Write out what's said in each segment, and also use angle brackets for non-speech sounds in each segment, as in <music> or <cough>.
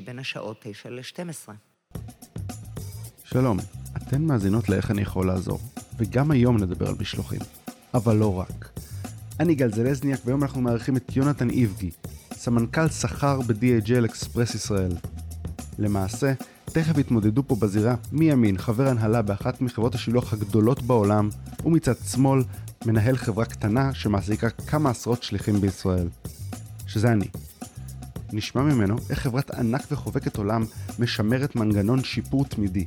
בין השעות 9 ל-12. שלום, אתן מאזינות לאיך אני יכול לעזור, וגם היום נדבר על משלוחים. אבל לא רק. אני גל זלזניאק, והיום אנחנו מארחים את יונתן איבגי, סמנכ"ל שכר ב-DHL אקספרס ישראל. למעשה, תכף יתמודדו פה בזירה מימין חבר הנהלה באחת מחברות השילוח הגדולות בעולם, ומצד שמאל מנהל חברה קטנה שמעסיקה כמה עשרות שליחים בישראל. שזה אני. נשמע ממנו איך חברת ענק וחובקת עולם משמרת מנגנון שיפור תמידי.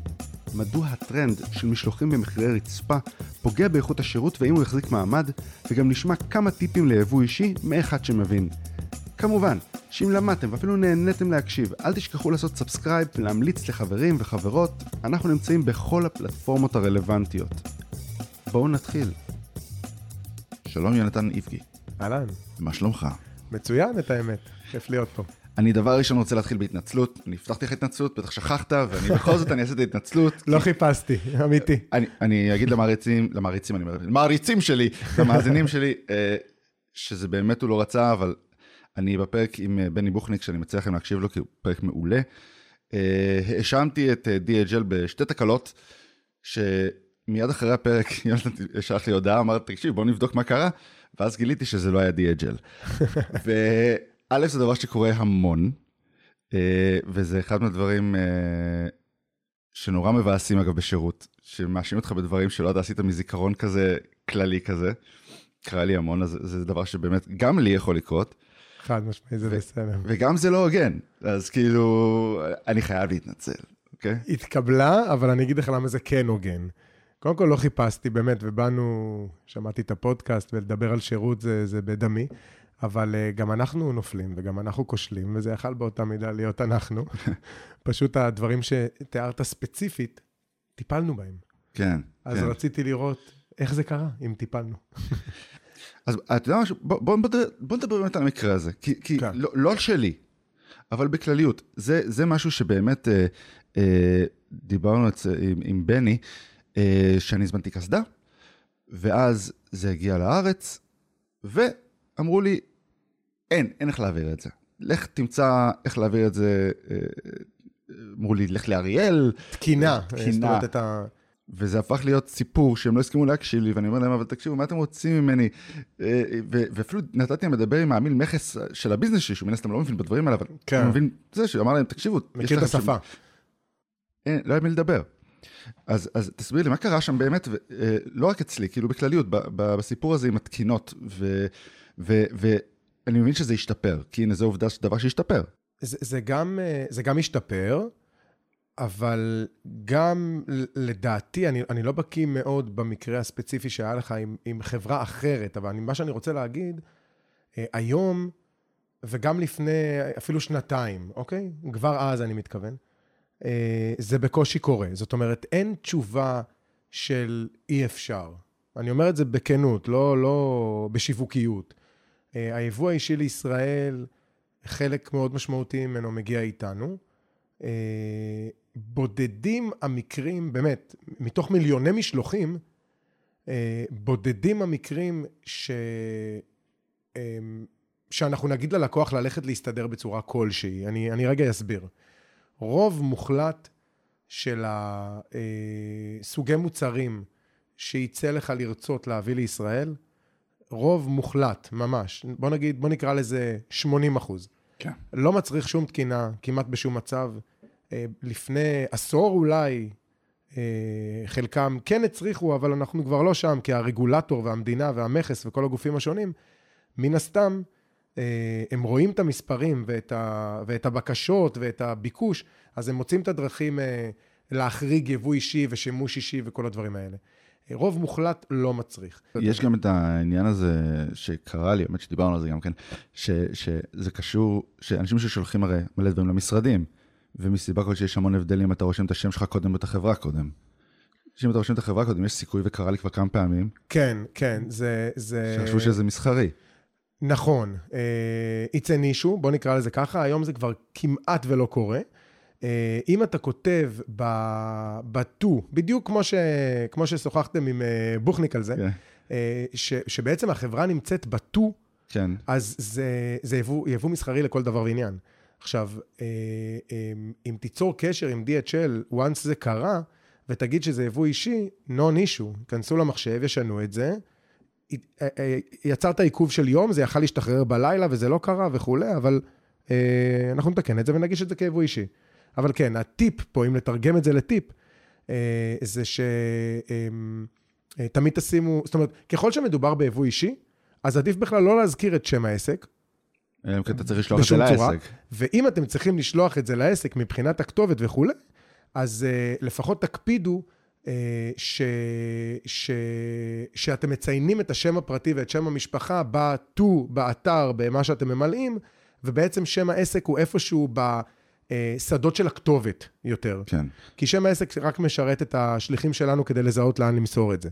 מדוע הטרנד של משלוחים במחירי רצפה פוגע באיכות השירות ואם הוא יחזיק מעמד, וגם נשמע כמה טיפים ליבוא אישי מאחד שמבין. כמובן, שאם למדתם ואפילו נהניתם להקשיב, אל תשכחו לעשות subscribe ולהמליץ לחברים וחברות, אנחנו נמצאים בכל הפלטפורמות הרלוונטיות. בואו נתחיל. שלום יונתן איבגי, אהלן, מה שלומך? מצוין את האמת, כיף להיות פה. אני דבר ראשון רוצה להתחיל בהתנצלות, אני הבטחתי לך התנצלות, בטח שכחת, ואני בכל זאת אני אעשה את ההתנצלות. לא חיפשתי, אמיתי. אני, אגיד למעריצים, למעריצים אני אומר, למעריצים שלי, למאזינים שלי, אה, שזה באמת הוא לא רצה, אבל אני בפרק עם אה, בני בוכניק, שאני מציע לכם להקשיב לו, כי הוא פרק מעולה. אה, האשמתי את DHL בשתי תקלות, שמיד אחרי הפרק, <laughs> שלח לי הודעה, אמר, תקשיב, בוא נבדוק מה קרה, ואז גיליתי שזה לא היה DHL. <laughs> וא', זה דבר שקורה המון, אה, וזה אחד מהדברים אה, שנורא מבאסים אגב בשירות, שמאשים אותך בדברים שלא אתה עשית מזיכרון כזה כללי כזה. קרה לי המון, אז זה דבר שבאמת גם לי יכול לקרות, חד משמעי, זה בסדר. וגם זה לא הוגן, אז כאילו, אני חייב להתנצל, אוקיי? התקבלה, אבל אני אגיד לך למה זה כן הוגן. קודם כל לא חיפשתי, באמת, ובאנו, שמעתי את הפודקאסט, ולדבר על שירות זה, זה בדמי, אבל uh, גם אנחנו נופלים, וגם אנחנו כושלים, וזה יכל באותה מידה להיות אנחנו. <laughs> פשוט הדברים שתיארת ספציפית, טיפלנו בהם. כן, אז כן. רציתי לראות איך זה קרה, אם טיפלנו. <laughs> אז אתה יודע משהו, בוא, בוא, נדבר, בוא נדבר באמת על המקרה הזה, כי, כי כן. לא, לא שלי, אבל בכלליות, זה, זה משהו שבאמת אה, אה, דיברנו את עם, עם בני, אה, שאני הזמנתי קסדה, ואז זה הגיע לארץ, ואמרו לי, אין, אין איך להעביר את זה. לך תמצא איך להעביר את זה, אה, אמרו לי, לך לאריאל, תקינה. תקינה. את ה... וזה הפך להיות סיפור שהם לא הסכימו להקשיב לי, ואני אומר להם, אבל תקשיבו, מה אתם רוצים ממני? אה, ואפילו נתתי להם לדבר עם העמיל מכס של הביזנס שלי, שהוא מן הסתם לא מבין בדברים האלה, אבל כן. הוא מבין זה, שאמר להם, תקשיבו, יש מכיר את השפה. אין, לא היה מי לדבר. אז, אז תסביר לי, מה קרה שם באמת, ו, אה, לא רק אצלי, כאילו בכלליות, בסיפור הזה עם התקינות, ו- ואני מבין שזה השתפר, כי הנה, זו עובדה, דבר שהשתפר. זה, זה, גם, אה, זה השתפר, אבל גם לדעתי, אני, אני לא בקיא מאוד במקרה הספציפי שהיה לך עם, עם חברה אחרת, אבל אני, מה שאני רוצה להגיד, אה, היום, וגם לפני אפילו שנתיים, אוקיי? כבר אז אני מתכוון, אה, זה בקושי קורה. זאת אומרת, אין תשובה של אי אפשר. אני אומר את זה בכנות, לא, לא בשיווקיות. אה, היבוא האישי לישראל, חלק מאוד משמעותי ממנו מגיע איתנו. אה, בודדים המקרים, באמת, מתוך מיליוני משלוחים, אה, בודדים המקרים ש... אה, שאנחנו נגיד ללקוח ללכת להסתדר בצורה כלשהי. אני, אני רגע אסביר. רוב מוחלט של הסוגי מוצרים שיצא לך לרצות להביא לישראל, רוב מוחלט, ממש. בוא נגיד, בוא נקרא לזה 80 אחוז. כן. לא מצריך שום תקינה, כמעט בשום מצב. אה, לפני עשור אולי, אה, חלקם כן הצריכו, אבל אנחנו כבר לא שם, כי הרגולטור והמדינה והמכס וכל הגופים השונים, מן הסתם, אה, הם רואים את המספרים ואת, ה, ואת הבקשות ואת הביקוש, אז הם מוצאים את הדרכים להחריג יבוא אישי ושימוש אישי וכל הדברים האלה. רוב מוחלט לא מצריך. יש גם את העניין הזה שקרה לי, האמת שדיברנו על זה גם כן, ש, שזה קשור, שאנשים ששולחים הרי מלא דברים למשרדים, ומסיבה כלשהי יש המון הבדלים, אתה רושם את השם שלך קודם ואת החברה קודם. שאם אתה רושם את החברה קודם, יש סיכוי, וקרה לי כבר כמה פעמים, כן, כן, זה... זה... שחשבו שזה מסחרי. נכון. אה, it's an issue, בוא נקרא לזה ככה, היום זה כבר כמעט ולא קורה. אה, אם אתה כותב בטו, בדיוק כמו, ש, כמו ששוחחתם עם אה, בוכניק על זה, כן. אה, ש, שבעצם החברה נמצאת בטו, כן, אז זה, זה יבוא, יבוא מסחרי לכל דבר ועניין. עכשיו, אם תיצור קשר עם DHL, once זה קרה, ותגיד שזה יבוא אישי, non issue, כנסו למחשב, ישנו את זה, יצרת עיכוב של יום, זה יכל להשתחרר בלילה וזה לא קרה וכולי, אבל אנחנו נתקן את זה ונגיש את זה כיבוא אישי. אבל כן, הטיפ פה, אם לתרגם את זה לטיפ, אה, זה שתמיד תשימו, זאת אומרת, ככל שמדובר ביבוא אישי, אז עדיף בכלל לא להזכיר את שם העסק, אלא אם כן אתה צריך לשלוח את זה. לעסק. ואם אתם צריכים לשלוח את זה לעסק מבחינת הכתובת וכולי, אז uh, לפחות תקפידו ש, ש, שאתם מציינים את השם הפרטי ואת שם המשפחה בטור, באתר, במה שאתם ממלאים, ובעצם שם העסק הוא איפשהו בשדות של הכתובת יותר. כן. כי שם העסק רק משרת את השליחים שלנו כדי לזהות לאן למסור את זה.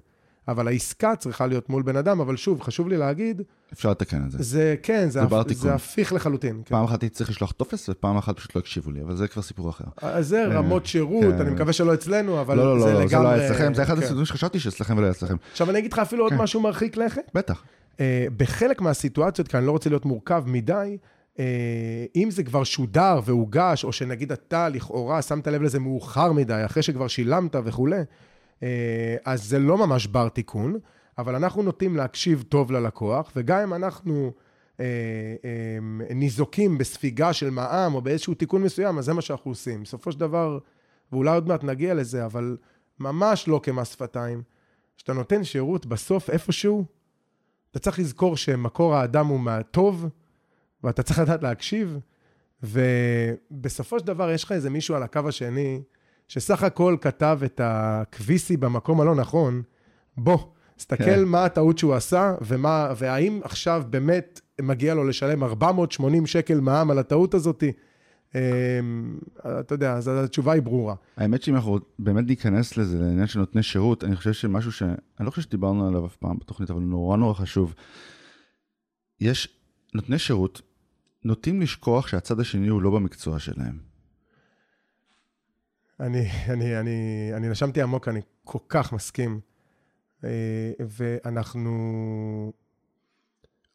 אבל העסקה צריכה להיות מול בן אדם, אבל שוב, חשוב לי להגיד, אפשר לתקן את זה. זה כן, זה, הפ. זה הפיך לחלוטין. כן. פעם אחת הייתי צריך לשלוח טופס, ופעם אחת פשוט לא הקשיבו לי, אבל זה כבר סיפור אחר. אז זה רמות שירות, כן. אני מקווה שלא אצלנו, אבל לא, לא, זה לא, לגמרי... זה לא היה אצלכם, זה אחד כן. הסידורים שחשבתי שאצלכם ולא אצלכם. עכשיו אני אגיד לך אפילו עוד כן. משהו מרחיק לכת. בטח. אה, בחלק מהסיטואציות, כי אני לא רוצה להיות מורכב מדי, אה, אם זה כבר שודר והוגש, או שנגיד אתה לכאורה שמת לב לזה מאוחר מדי, אחרי שכבר שילמת וכולי, אה, אז זה לא ממש בר תיקון, אבל אנחנו נוטים להקשיב טוב ללקוח, וגם אם אנחנו אה, אה, ניזוקים בספיגה של מע"מ או באיזשהו תיקון מסוים, אז זה מה שאנחנו עושים. בסופו של דבר, ואולי עוד מעט נגיע לזה, אבל ממש לא כמס שפתיים. כשאתה נותן שירות בסוף איפשהו, אתה צריך לזכור שמקור האדם הוא מהטוב, ואתה צריך לדעת להקשיב, ובסופו של דבר יש לך איזה מישהו על הקו השני, שסך הכל כתב את הכביסי במקום הלא נכון, בוא, תסתכל כן. מה הטעות שהוא עשה, ומה, והאם עכשיו באמת מגיע לו לשלם 480 שקל מע"מ על הטעות הזאת. אמ, אתה יודע, אז התשובה היא ברורה. האמת שאם אנחנו באמת ניכנס לזה, לעניין של נותני שירות, אני חושב שמשהו ש... אני לא חושב שדיברנו עליו אף פעם בתוכנית, אבל נורא נורא חשוב. יש נותני שירות, נוטים לשכוח שהצד השני הוא לא במקצוע שלהם. אני, אני, אני, אני נשמתי עמוק, אני כל כך מסכים. אה, ואנחנו...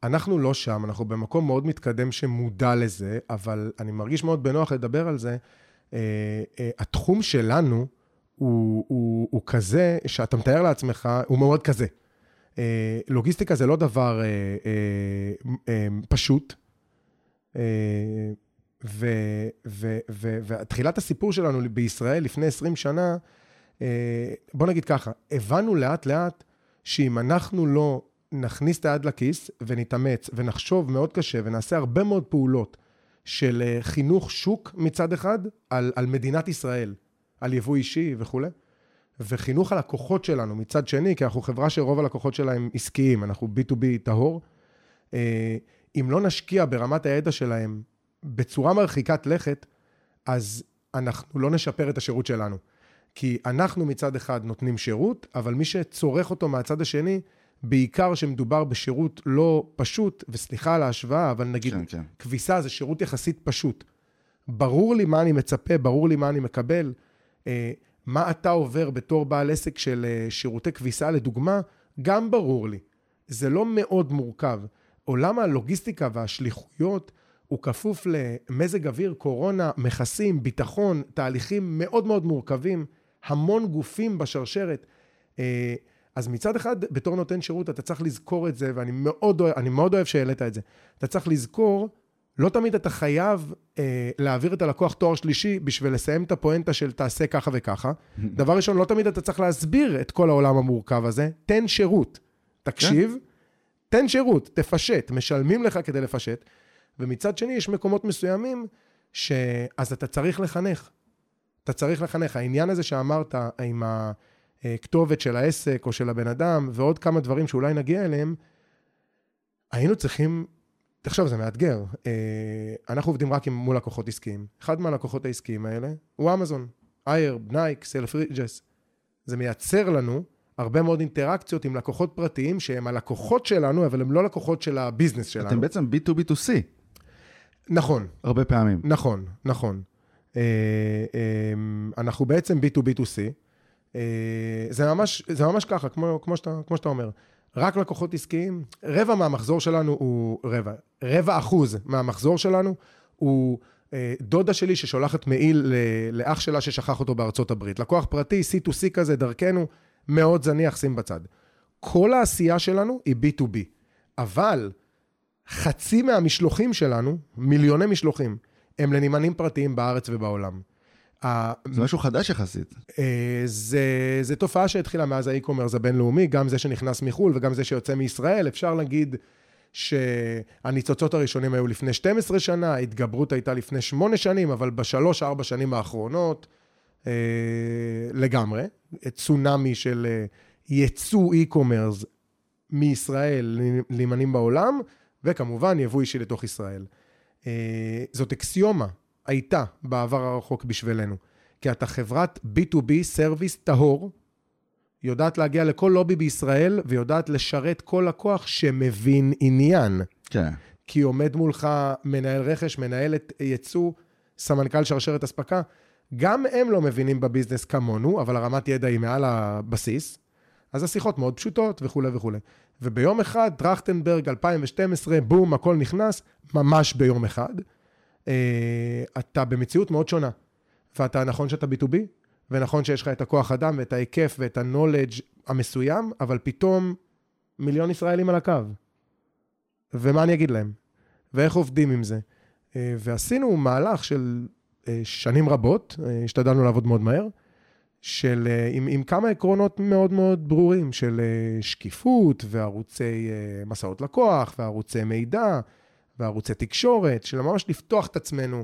אנחנו לא שם, אנחנו במקום מאוד מתקדם שמודע לזה, אבל אני מרגיש מאוד בנוח לדבר על זה. אה, אה, התחום שלנו הוא, הוא, הוא כזה, שאתה מתאר לעצמך, הוא מאוד כזה. לוגיסטיקה זה לא דבר פשוט. אה, ותחילת הסיפור שלנו בישראל לפני 20 שנה, אה, בוא נגיד ככה, הבנו לאט לאט שאם אנחנו לא נכניס את היד לכיס ונתאמץ ונחשוב מאוד קשה ונעשה הרבה מאוד פעולות של אה, חינוך שוק מצד אחד על, על מדינת ישראל, על יבוא אישי וכולי, וחינוך הלקוחות שלנו מצד שני, כי אנחנו חברה שרוב הלקוחות שלה הם עסקיים, אנחנו B2B טהור. אם לא נשקיע ברמת הידע שלהם בצורה מרחיקת לכת, אז אנחנו לא נשפר את השירות שלנו. כי אנחנו מצד אחד נותנים שירות, אבל מי שצורך אותו מהצד השני, בעיקר שמדובר בשירות לא פשוט, וסליחה על ההשוואה, אבל נגיד, כן, כן. כביסה זה שירות יחסית פשוט. ברור לי מה אני מצפה, ברור לי מה אני מקבל. אה, מה אתה עובר בתור בעל עסק של אה, שירותי כביסה, לדוגמה, גם ברור לי. זה לא מאוד מורכב. עולם הלוגיסטיקה והשליחויות הוא כפוף למזג אוויר, קורונה, מכסים, ביטחון, תהליכים מאוד מאוד מורכבים, המון גופים בשרשרת. אה, אז מצד אחד, בתור נותן שירות, אתה צריך לזכור את זה, ואני מאוד אוהב, מאוד אוהב שהעלית את זה. אתה צריך לזכור, לא תמיד אתה חייב אה, להעביר את הלקוח תואר שלישי בשביל לסיים את הפואנטה של תעשה ככה וככה. <laughs> דבר ראשון, לא תמיד אתה צריך להסביר את כל העולם המורכב הזה, תן שירות. תקשיב, תן שירות, תפשט, משלמים לך כדי לפשט. ומצד שני, יש מקומות מסוימים שאז אתה צריך לחנך. אתה צריך לחנך. העניין הזה שאמרת עם הכתובת של העסק או של הבן אדם, ועוד כמה דברים שאולי נגיע אליהם, היינו צריכים תחשוב, זה מאתגר. אה, אנחנו עובדים רק עם מול לקוחות עסקיים. אחד מהלקוחות העסקיים האלה הוא אמזון, iHerb, Nike, Selfridges. זה מייצר לנו הרבה מאוד אינטראקציות עם לקוחות פרטיים שהם הלקוחות שלנו, אבל הם לא לקוחות של ה business שלנו. אתם בעצם B2B2C, נכון, הרבה פעמים. נכון, נכון. אה, אה, אנחנו בעצם B2B2C. אה, זה ממש, זה ממש ככה, כמו, כמו, שאתה, כמו שאתה אומר. רק לקוחות עסקיים, רבע מהמחזור שלנו הוא, רבע, רבע אחוז מהמחזור שלנו הוא דודה שלי ששולחת מעיל לאח שלה ששכח אותו בארצות הברית. לקוח פרטי, C2C כזה, דרכנו, מאוד זניח, שים בצד. כל העשייה שלנו היא B2B, אבל חצי מהמשלוחים שלנו, מיליוני משלוחים, הם לנמענים פרטיים בארץ ובעולם. זה משהו חדש יחסית. אה, זה, זה תופעה שהתחילה מאז האי-קומרס הבינלאומי, גם זה שנכנס מחו"ל וגם זה שיוצא מישראל. אפשר להגיד שהניצוצות הראשונים היו לפני 12 שנה, ההתגברות הייתה לפני 8 שנים, אבל בשלוש-ארבע שנים האחרונות, לגמרי, צונאמי של אה, יצוא e-commerce מישראל לימנים בעולם, וכמובן יבוא אישי לתוך ישראל. אה, זאת אקסיומה, הייתה בעבר הרחוק בשבילנו. כי אתה חברת B2B, service טהור, יודעת להגיע לכל לובי בישראל ויודעת לשרת כל לקוח שמבין עניין. כן. כי עומד מולך מנהל רכש, מנהלת ייצוא, סמנכ"ל שרשרת אספקה. גם הם לא מבינים בביזנס כמונו, אבל הרמת ידע היא מעל הבסיס. אז השיחות מאוד פשוטות וכולי וכולי. וביום אחד, טרכטנברג 2012, בום, הכל נכנס, ממש ביום אחד. אה, אתה במציאות מאוד שונה. ואתה, נכון שאתה B2B, ונכון שיש לך את הכוח אדם ואת ההיקף ואת ה-knowledge המסוים, אבל פתאום מיליון ישראלים על הקו. ומה אני אגיד להם? ואיך עובדים עם זה? אה, ועשינו מהלך של שנים רבות, אה, השתדלנו לעבוד מאוד מהר, של, אה, עם, עם כמה עקרונות מאוד מאוד ברורים, של אה, שקיפות וערוצי אה, מסעות לקוח וערוצי מידע וערוצי תקשורת, של ממש לפתוח את עצמנו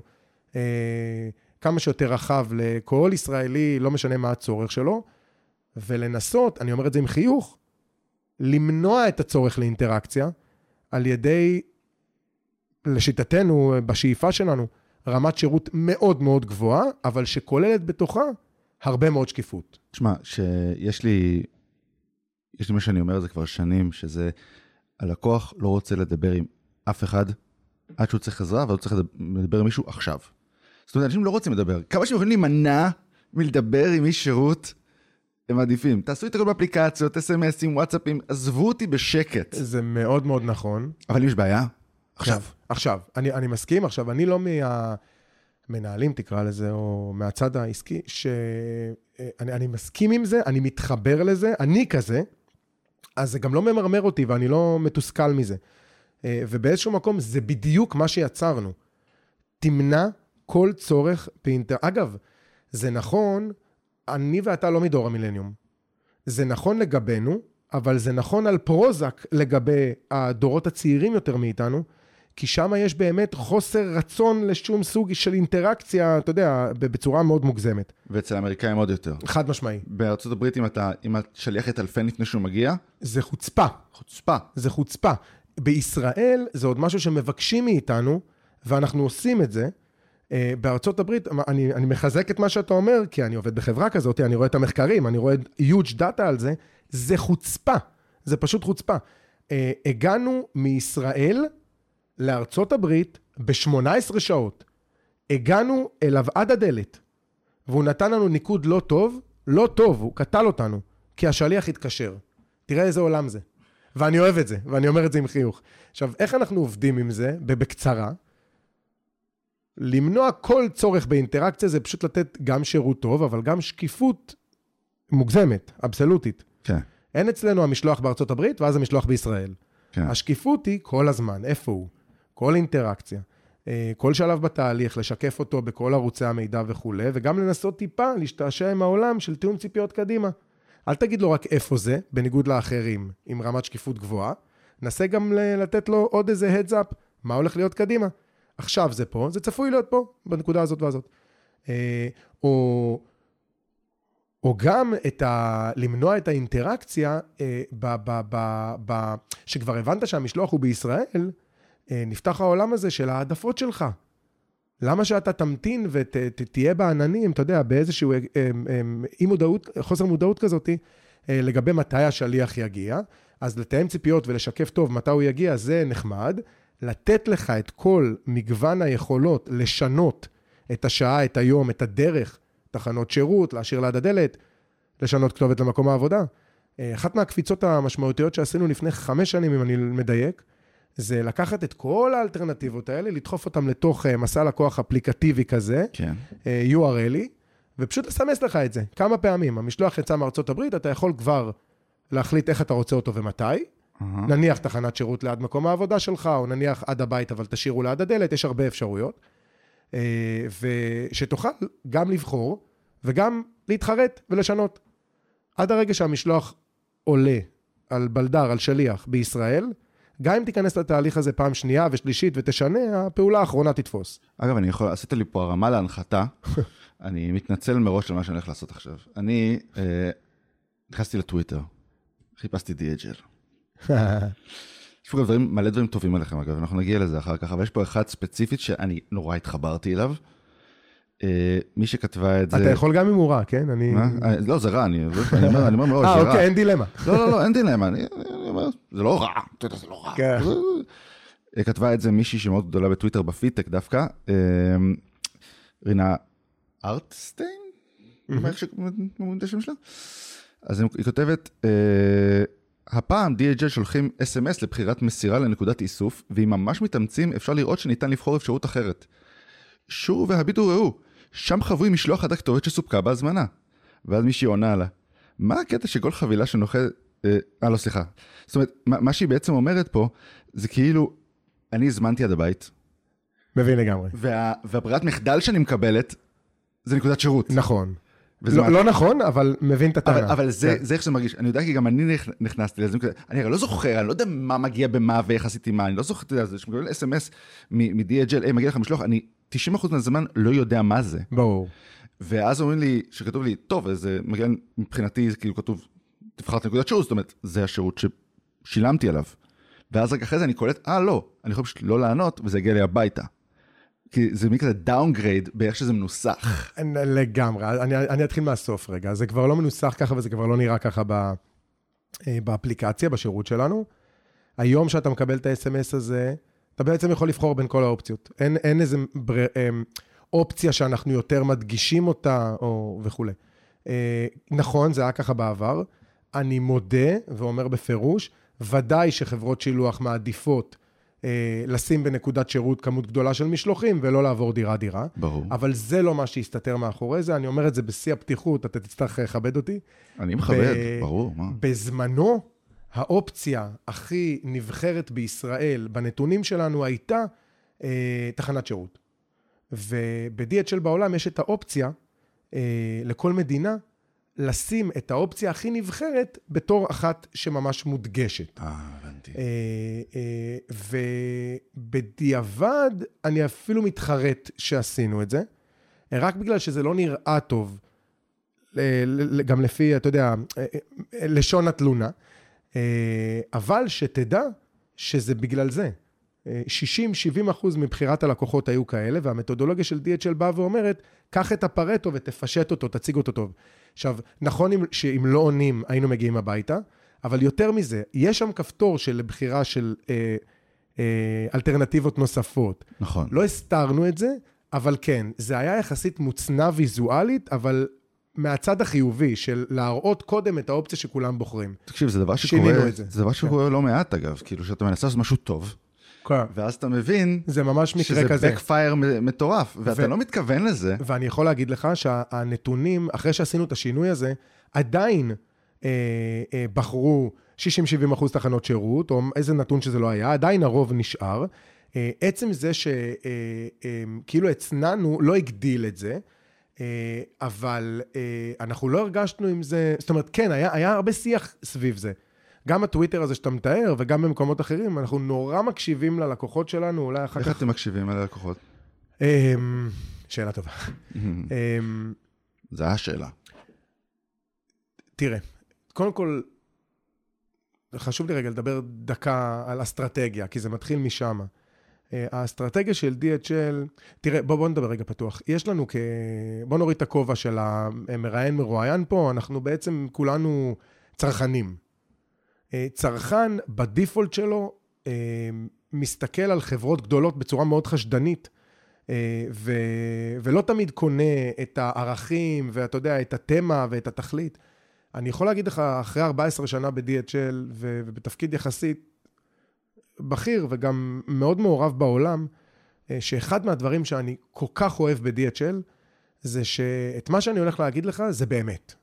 אה, כמה שיותר רחב לכל ישראלי, לא משנה מה הצורך שלו, ולנסות, אני אומר את זה עם חיוך, למנוע את הצורך לאינטראקציה על ידי, לשיטתנו, בשאיפה שלנו, רמת שירות מאוד מאוד גבוהה, אבל שכוללת בתוכה הרבה מאוד שקיפות. תשמע, שיש לי, יש לי מה שאני אומר את זה כבר שנים, שזה הלקוח לא רוצה לדבר עם אף אחד עד שהוא צריך עזרה, אבל הוא צריך לדבר עם מישהו עכשיו. זאת אומרת, אנשים לא רוצים לדבר. כמה שהם יכולים להימנע מלדבר עם איש שירות, הם מעדיפים. תעשו איתי באפליקציות, אס.אם.אסים, וואטסאפים, עזבו אותי בשקט. זה מאוד מאוד נכון. אבל אם יש בעיה, עכשיו. עכשיו, אני, אני מסכים, עכשיו, אני לא מהמנהלים, תקרא לזה, או מהצד העסקי, שאני אני מסכים עם זה, אני מתחבר לזה, אני כזה, אז זה גם לא ממרמר אותי ואני לא מתוסכל מזה. אה, ובאיזשהו מקום זה בדיוק מה שיצרנו. תמנע כל צורך באינטר... אגב, זה נכון, אני ואתה לא מדור המילניום. זה נכון לגבינו, אבל זה נכון על פרוזק לגבי הדורות הצעירים יותר מאיתנו, כי שם יש באמת חוסר רצון לשום סוג של אינטראקציה, אתה יודע, בצורה מאוד מוגזמת. ואצל האמריקאים עוד יותר. חד משמעי. בארצות הברית, אם אתה, אם השליח יטלפן לפני שהוא מגיע, זה חוצפה. חוצפה. זה חוצפה. בישראל זה עוד משהו שמבקשים מאיתנו, ואנחנו עושים את זה. אה, בארצות הברית, אני, אני מחזק את מה שאתה אומר, כי אני עובד בחברה כזאת, אני רואה את המחקרים, אני רואה huge data על זה, זה חוצפה. זה פשוט חוצפה. אה, הגענו מישראל לארצות הברית ב-18 שעות. הגענו אליו עד הדלת, והוא נתן לנו ניקוד לא טוב, לא טוב, הוא קטל אותנו, כי השליח התקשר. תראה איזה עולם זה. ואני אוהב את זה, ואני אומר את זה עם חיוך. עכשיו, איך אנחנו עובדים עם זה, בקצרה? למנוע כל צורך באינטראקציה זה פשוט לתת גם שירות טוב, אבל גם שקיפות מוגזמת, אבסולוטית. כן. אין אצלנו המשלוח בארצות הברית, ואז המשלוח בישראל. כן. השקיפות היא כל הזמן, איפה הוא? כל אינטראקציה. אה, כל שלב בתהליך, לשקף אותו בכל ערוצי המידע וכולי, וגם לנסות טיפה להשתעשע עם העולם של תיאום ציפיות קדימה. אל תגיד לו רק איפה זה, בניגוד לאחרים, עם רמת שקיפות גבוהה. נסה גם לתת לו עוד איזה heads up, מה הולך להיות קדימה. עכשיו זה פה, זה צפוי להיות פה, בנקודה הזאת והזאת. אה, או, או גם את ה, למנוע את האינטראקציה, אה, ב, ב, ב, ב, שכבר הבנת שהמשלוח הוא בישראל, נפתח העולם הזה של העדפות שלך. למה שאתה תמתין ותהיה בעננים, אתה יודע, באיזשהו אה, אה, אי מודעות, חוסר מודעות כזאת, אה, לגבי מתי השליח יגיע. אז לתאם ציפיות ולשקף טוב מתי הוא יגיע, זה נחמד. לתת לך את כל מגוון היכולות לשנות את השעה, את היום, את הדרך, תחנות שירות, להשאיר ליד הדלת, לשנות כתובת למקום העבודה. אה, אחת מהקפיצות המשמעותיות שעשינו לפני חמש שנים, אם אני מדייק, זה לקחת את כל האלטרנטיבות האלה, לדחוף אותן לתוך אה, מסע לקוח אפליקטיבי כזה, כן. אה, URLי, ופשוט לסמס לך את זה כמה פעמים. המשלוח יצא מארצות הברית, אתה יכול כבר להחליט איך אתה רוצה אותו ומתי. אהה. נניח תחנת שירות ליד מקום העבודה שלך, או נניח עד הבית, אבל תשאירו ליד הדלת, יש הרבה אפשרויות. אה, ושתוכל גם לבחור וגם להתחרט ולשנות. עד הרגע שהמשלוח עולה על בלדר, על שליח בישראל, גם אם תיכנס לתהליך הזה פעם שנייה ושלישית ותשנה, הפעולה האחרונה תתפוס. אגב, אני יכול, עשית לי פה הרמה להנחתה. <laughs> אני מתנצל מראש על מה שאני הולך לעשות עכשיו. אני אה, נכנסתי לטוויטר, חיפשתי DHL. <laughs> יש פה גם דברים, מלא דברים טובים עליכם אגב, אנחנו נגיע לזה אחר כך, אבל יש פה אחד ספציפית שאני נורא התחברתי אליו. אה, מי שכתבה את זה... אתה יכול גם אם הוא רע, כן? אני... מה? אה, לא, זה רע, אני אומר מראש, אה, זה רע. אוקיי, אין דילמה. לא, לא, לא, אין דילמה, אני אומר, זה לא רע, אתה יודע, זה לא רע. כן. כתבה את זה מישהי שמאוד גדולה בטוויטר, בפידטק דווקא, אה, רינה ארטסטיין? איך שאומרים את השם שלה? אז היא כותבת, אה, הפעם DHL שולחים אס.אם.אס לבחירת מסירה לנקודת איסוף, ואם ממש מתאמצים אפשר לראות שניתן לבחור אפשרות אחרת. שו והביטו ראו, שם חבוי משלוח עד הכתובת שסופקה בהזמנה. ואז מישהי עונה לה, מה הקטע שכל חבילה שנוחת... אה, אה, לא, סליחה. זאת אומרת, מה, מה שהיא בעצם אומרת פה, זה כאילו, אני הזמנתי עד הבית, מבין לגמרי. וה, והברירת מחדל שאני מקבלת, זה נקודת שירות. נכון. לא מה- לא נכון, אבל מבין את הטענה. אבל, אבל זה, כן. זה איך שזה מרגיש, אני יודע כי גם אני נכ- נכנסתי לזה, אני הרי לא זוכר, אני לא יודע מה מגיע במה ואיך עשיתי מה, אני לא זוכר, אתה יודע, זה שמקבל אס.אם.אס מ-DHL, היי, מגיע לך משלוח, אני 90% מהזמן לא יודע מה זה. ברור. ואז אומרים לי, שכתוב לי, טוב, אז מבחינתי, זה כאילו כתוב, תבחר את נקודת שירות, זאת אומרת, זה השירות ששילמתי עליו. ואז רק אחרי זה אני קולט, אה, לא, אני יכול פשוט לא לענות, וזה יגיע לי הביתה. כי זה מין כזה downgrade באיך שזה מנוסח. לגמרי. אני, אני אתחיל מהסוף רגע. זה כבר לא מנוסח ככה וזה כבר לא נראה ככה ב, אה, באפליקציה, בשירות שלנו. היום שאתה מקבל את ה-SMS הזה, אתה בעצם יכול לבחור בין כל האופציות. אין, אין איזה בר, אה, אופציה שאנחנו יותר מדגישים אותה או וכולי. אה, נכון, זה היה ככה בעבר. אני מודה ואומר בפירוש, ודאי שחברות שילוח מעדיפות אה, לשים בנקודת שירות כמות גדולה של משלוחים ולא לעבור דירה-דירה. ברור. אבל זה לא מה שהסתתר מאחורי זה, אני אומר את זה בשיא הפתיחות, אתה תצטרך לכבד אותי. אני מכבד, ב- ברור, מה. בזמנו, האופציה הכי נבחרת בישראל בנתונים שלנו הייתה אה, תחנת שירות. וב-DHL בעולם יש את האופציה אה, לכל מדינה לשים את האופציה הכי נבחרת בתור אחת שממש מודגשת. אה, הבנתי. אה, אה, ובדיעבד, אני אפילו מתחרט שעשינו את זה, רק בגלל שזה לא נראה טוב, ל- גם לפי, אתה יודע, אה, אה, לשון התלונה, אה, אבל שתדע שזה בגלל זה. אה, 60-70 אחוז מבחירת הלקוחות היו כאלה, והמתודולוגיה של DHL באה ואומרת, קח את הפרטו ותפשט אותו, תציג אותו טוב. עכשיו, נכון אם- שאם לא עונים, היינו מגיעים הביתה, אבל יותר מזה, יש שם כפתור של בחירה של אה, אה, אלטרנטיבות נוספות. נכון. לא הסתרנו את זה, אבל כן, זה היה יחסית מוצנע ויזואלית, אבל מהצד החיובי של להראות קודם את האופציה שכולם בוחרים. תקשיב, זה דבר שקורה, זה. זה דבר שקורה לא מעט אגב, כאילו שאתה מנסה לעשות משהו טוב, ואז אתה מבין זה ממש מקרה שזה כזה. backfire מטורף, ואתה ו- לא מתכוון לזה. ואני יכול להגיד לך שהנתונים, אחרי שעשינו את השינוי הזה, עדיין אה, אה, בחרו 60-70 אחוז תחנות שירות, או איזה נתון שזה לא היה, עדיין הרוב נשאר. אה, עצם זה שכאילו הצנענו, לא הגדיל את זה. אה, אבל אה, אנחנו לא הרגשנו עם זה, זאת אומרת, כן, היה, היה הרבה שיח סביב זה. גם הטוויטר הזה שאתה מתאר, וגם במקומות אחרים, אנחנו נורא מקשיבים ללקוחות שלנו, אולי אחר איך כך... אתם מקשיבים על הלקוחות? אמ, שאלה טובה. <laughs> אמ, זה השאלה. תראה, קודם כל, חשוב לי רגע לדבר דקה על אסטרטגיה, כי זה מתחיל משם. אה, האסטרטגיה של DHL, תראה, בוא, בוא נדבר רגע פתוח. יש לנו כ... בוא נוריד את הכובע של המראיין מרואיין פה, אנחנו בעצם כולנו צרכנים. אה, צרכן בדיפולט שלו אה, מסתכל על חברות גדולות בצורה מאוד חשדנית, ו... ולא תמיד קונה את הערכים ואתה יודע, את התמה ואת התכלית. אני יכול להגיד לך, אחרי 14 שנה ב-DHL ובתפקיד יחסית בכיר וגם מאוד מעורב בעולם, אה, שאחד מהדברים שאני כל כך אוהב ב-DHL, זה שאת מה שאני הולך להגיד לך, זה באמת.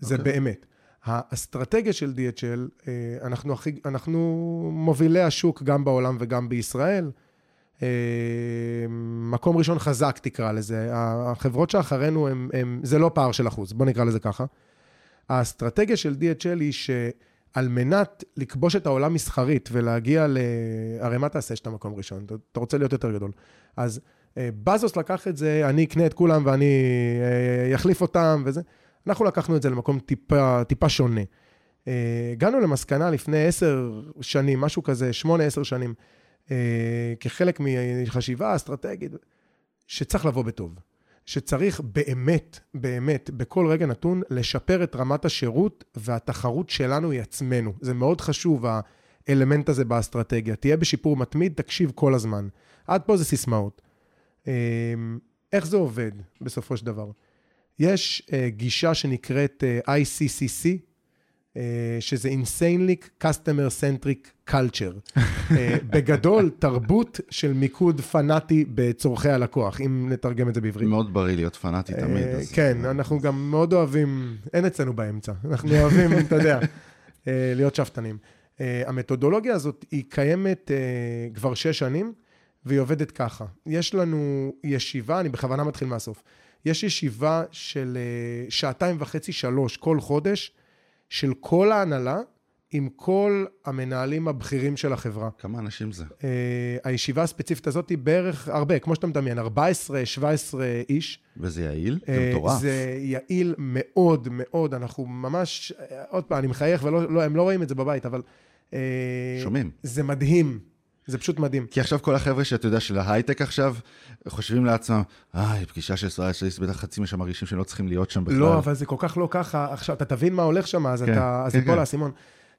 זה okay. אוקיי. באמת. האסטרטגיה של DHL, אה, אנחנו, הכי, אנחנו מובילי השוק גם בעולם וגם בישראל. אה, מקום ראשון חזק תקרא לזה. החברות שאחרינו, הם, הם, זה לא פער של אחוז, בוא נקרא לזה ככה. האסטרטגיה של DHL היא ש... על מנת לכבוש את העולם מסחרית ולהגיע ל... הרי מה תעשה שאתה מקום ראשון? אתה רוצה להיות יותר גדול. אז אה, בזוס לקח את זה, אני אקנה את כולם ואני אחליף אה, אותם וזה. אנחנו לקחנו את זה למקום טיפה, טיפה שונה. אה, הגענו למסקנה לפני עשר שנים, משהו כזה, שמונה, עשר שנים, כחלק מחשיבה אסטרטגית, שצריך לבוא בטוב. שצריך באמת, באמת, בכל רגע נתון, לשפר את רמת השירות והתחרות שלנו היא עצמנו. זה מאוד חשוב, האלמנט הזה באסטרטגיה. תהיה בשיפור מתמיד, תקשיב כל הזמן. עד פה זה סיסמאות. אמ, איך זה עובד בסופו של דבר? יש אה, גישה שנקראת אה, ICCC, שזה Insanely Customer Centric Culture. אה, בגדול, תרבות של מיקוד פנאטי בצורכי הלקוח, אם נתרגם את זה בעברית. מאוד בריא להיות פנאטי אה, תמיד. כן, אנחנו גם מאוד אוהבים, אין אצלנו באמצע, אנחנו אוהבים, אתה יודע, <laughs> להיות שאפתנים. המתודולוגיה הזאת היא קיימת כבר שש שנים, והיא עובדת ככה. יש לנו ישיבה, אני בכוונה מתחיל מהסוף. יש ישיבה של שעתיים וחצי, שלוש, כל חודש, של כל ההנהלה עם כל המנהלים הבכירים של החברה. כמה אנשים זה? Uh, הישיבה הספציפית הזאת היא בערך הרבה, כמו שאתה מדמיין, 14, 17 איש. וזה יעיל? Uh, זה מטורף. זה יעיל מאוד מאוד, אנחנו ממש, עוד פעם, אני מחייך, והם לא, לא רואים את זה בבית, אבל... Uh, שומעים. זה מדהים. זה פשוט מדהים. כי עכשיו כל החבר'ה שאתה יודע, של ההייטק עכשיו, חושבים לעצמם, אה, פגישה של ישראל שליס, בטח חצי משם מרגישים שהם לא צריכים להיות שם בכלל. לא, אבל זה כל כך לא ככה. עכשיו, אתה תבין מה הולך שם, אז כן, אתה, אז כן, כן. האסימון.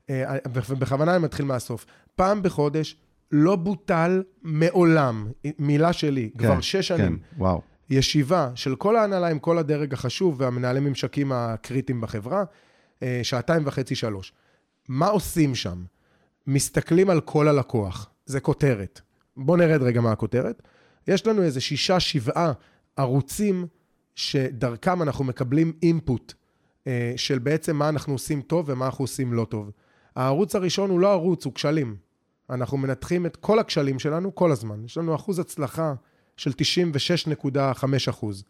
אה, ובכוונה אני מתחיל מהסוף. פעם בחודש, לא בוטל מעולם, מילה שלי, כן, כבר שש שנים. כן, וואו. ישיבה של כל ההנהלה עם כל הדרג החשוב והמנהלי ממשקים הקריטיים בחברה, אה, שעתיים וחצי, שלוש. מה עושים שם? מסתכלים על כל הלקוח. זה כותרת. בואו נרד רגע מהכותרת. יש לנו איזה שישה, שבעה ערוצים שדרכם אנחנו מקבלים אינפוט אה, של בעצם מה אנחנו עושים טוב ומה אנחנו עושים לא טוב. הערוץ הראשון הוא לא ערוץ, הוא כשלים. אנחנו מנתחים את כל הכשלים שלנו כל הזמן. יש לנו אחוז הצלחה של 96.5 אחוז.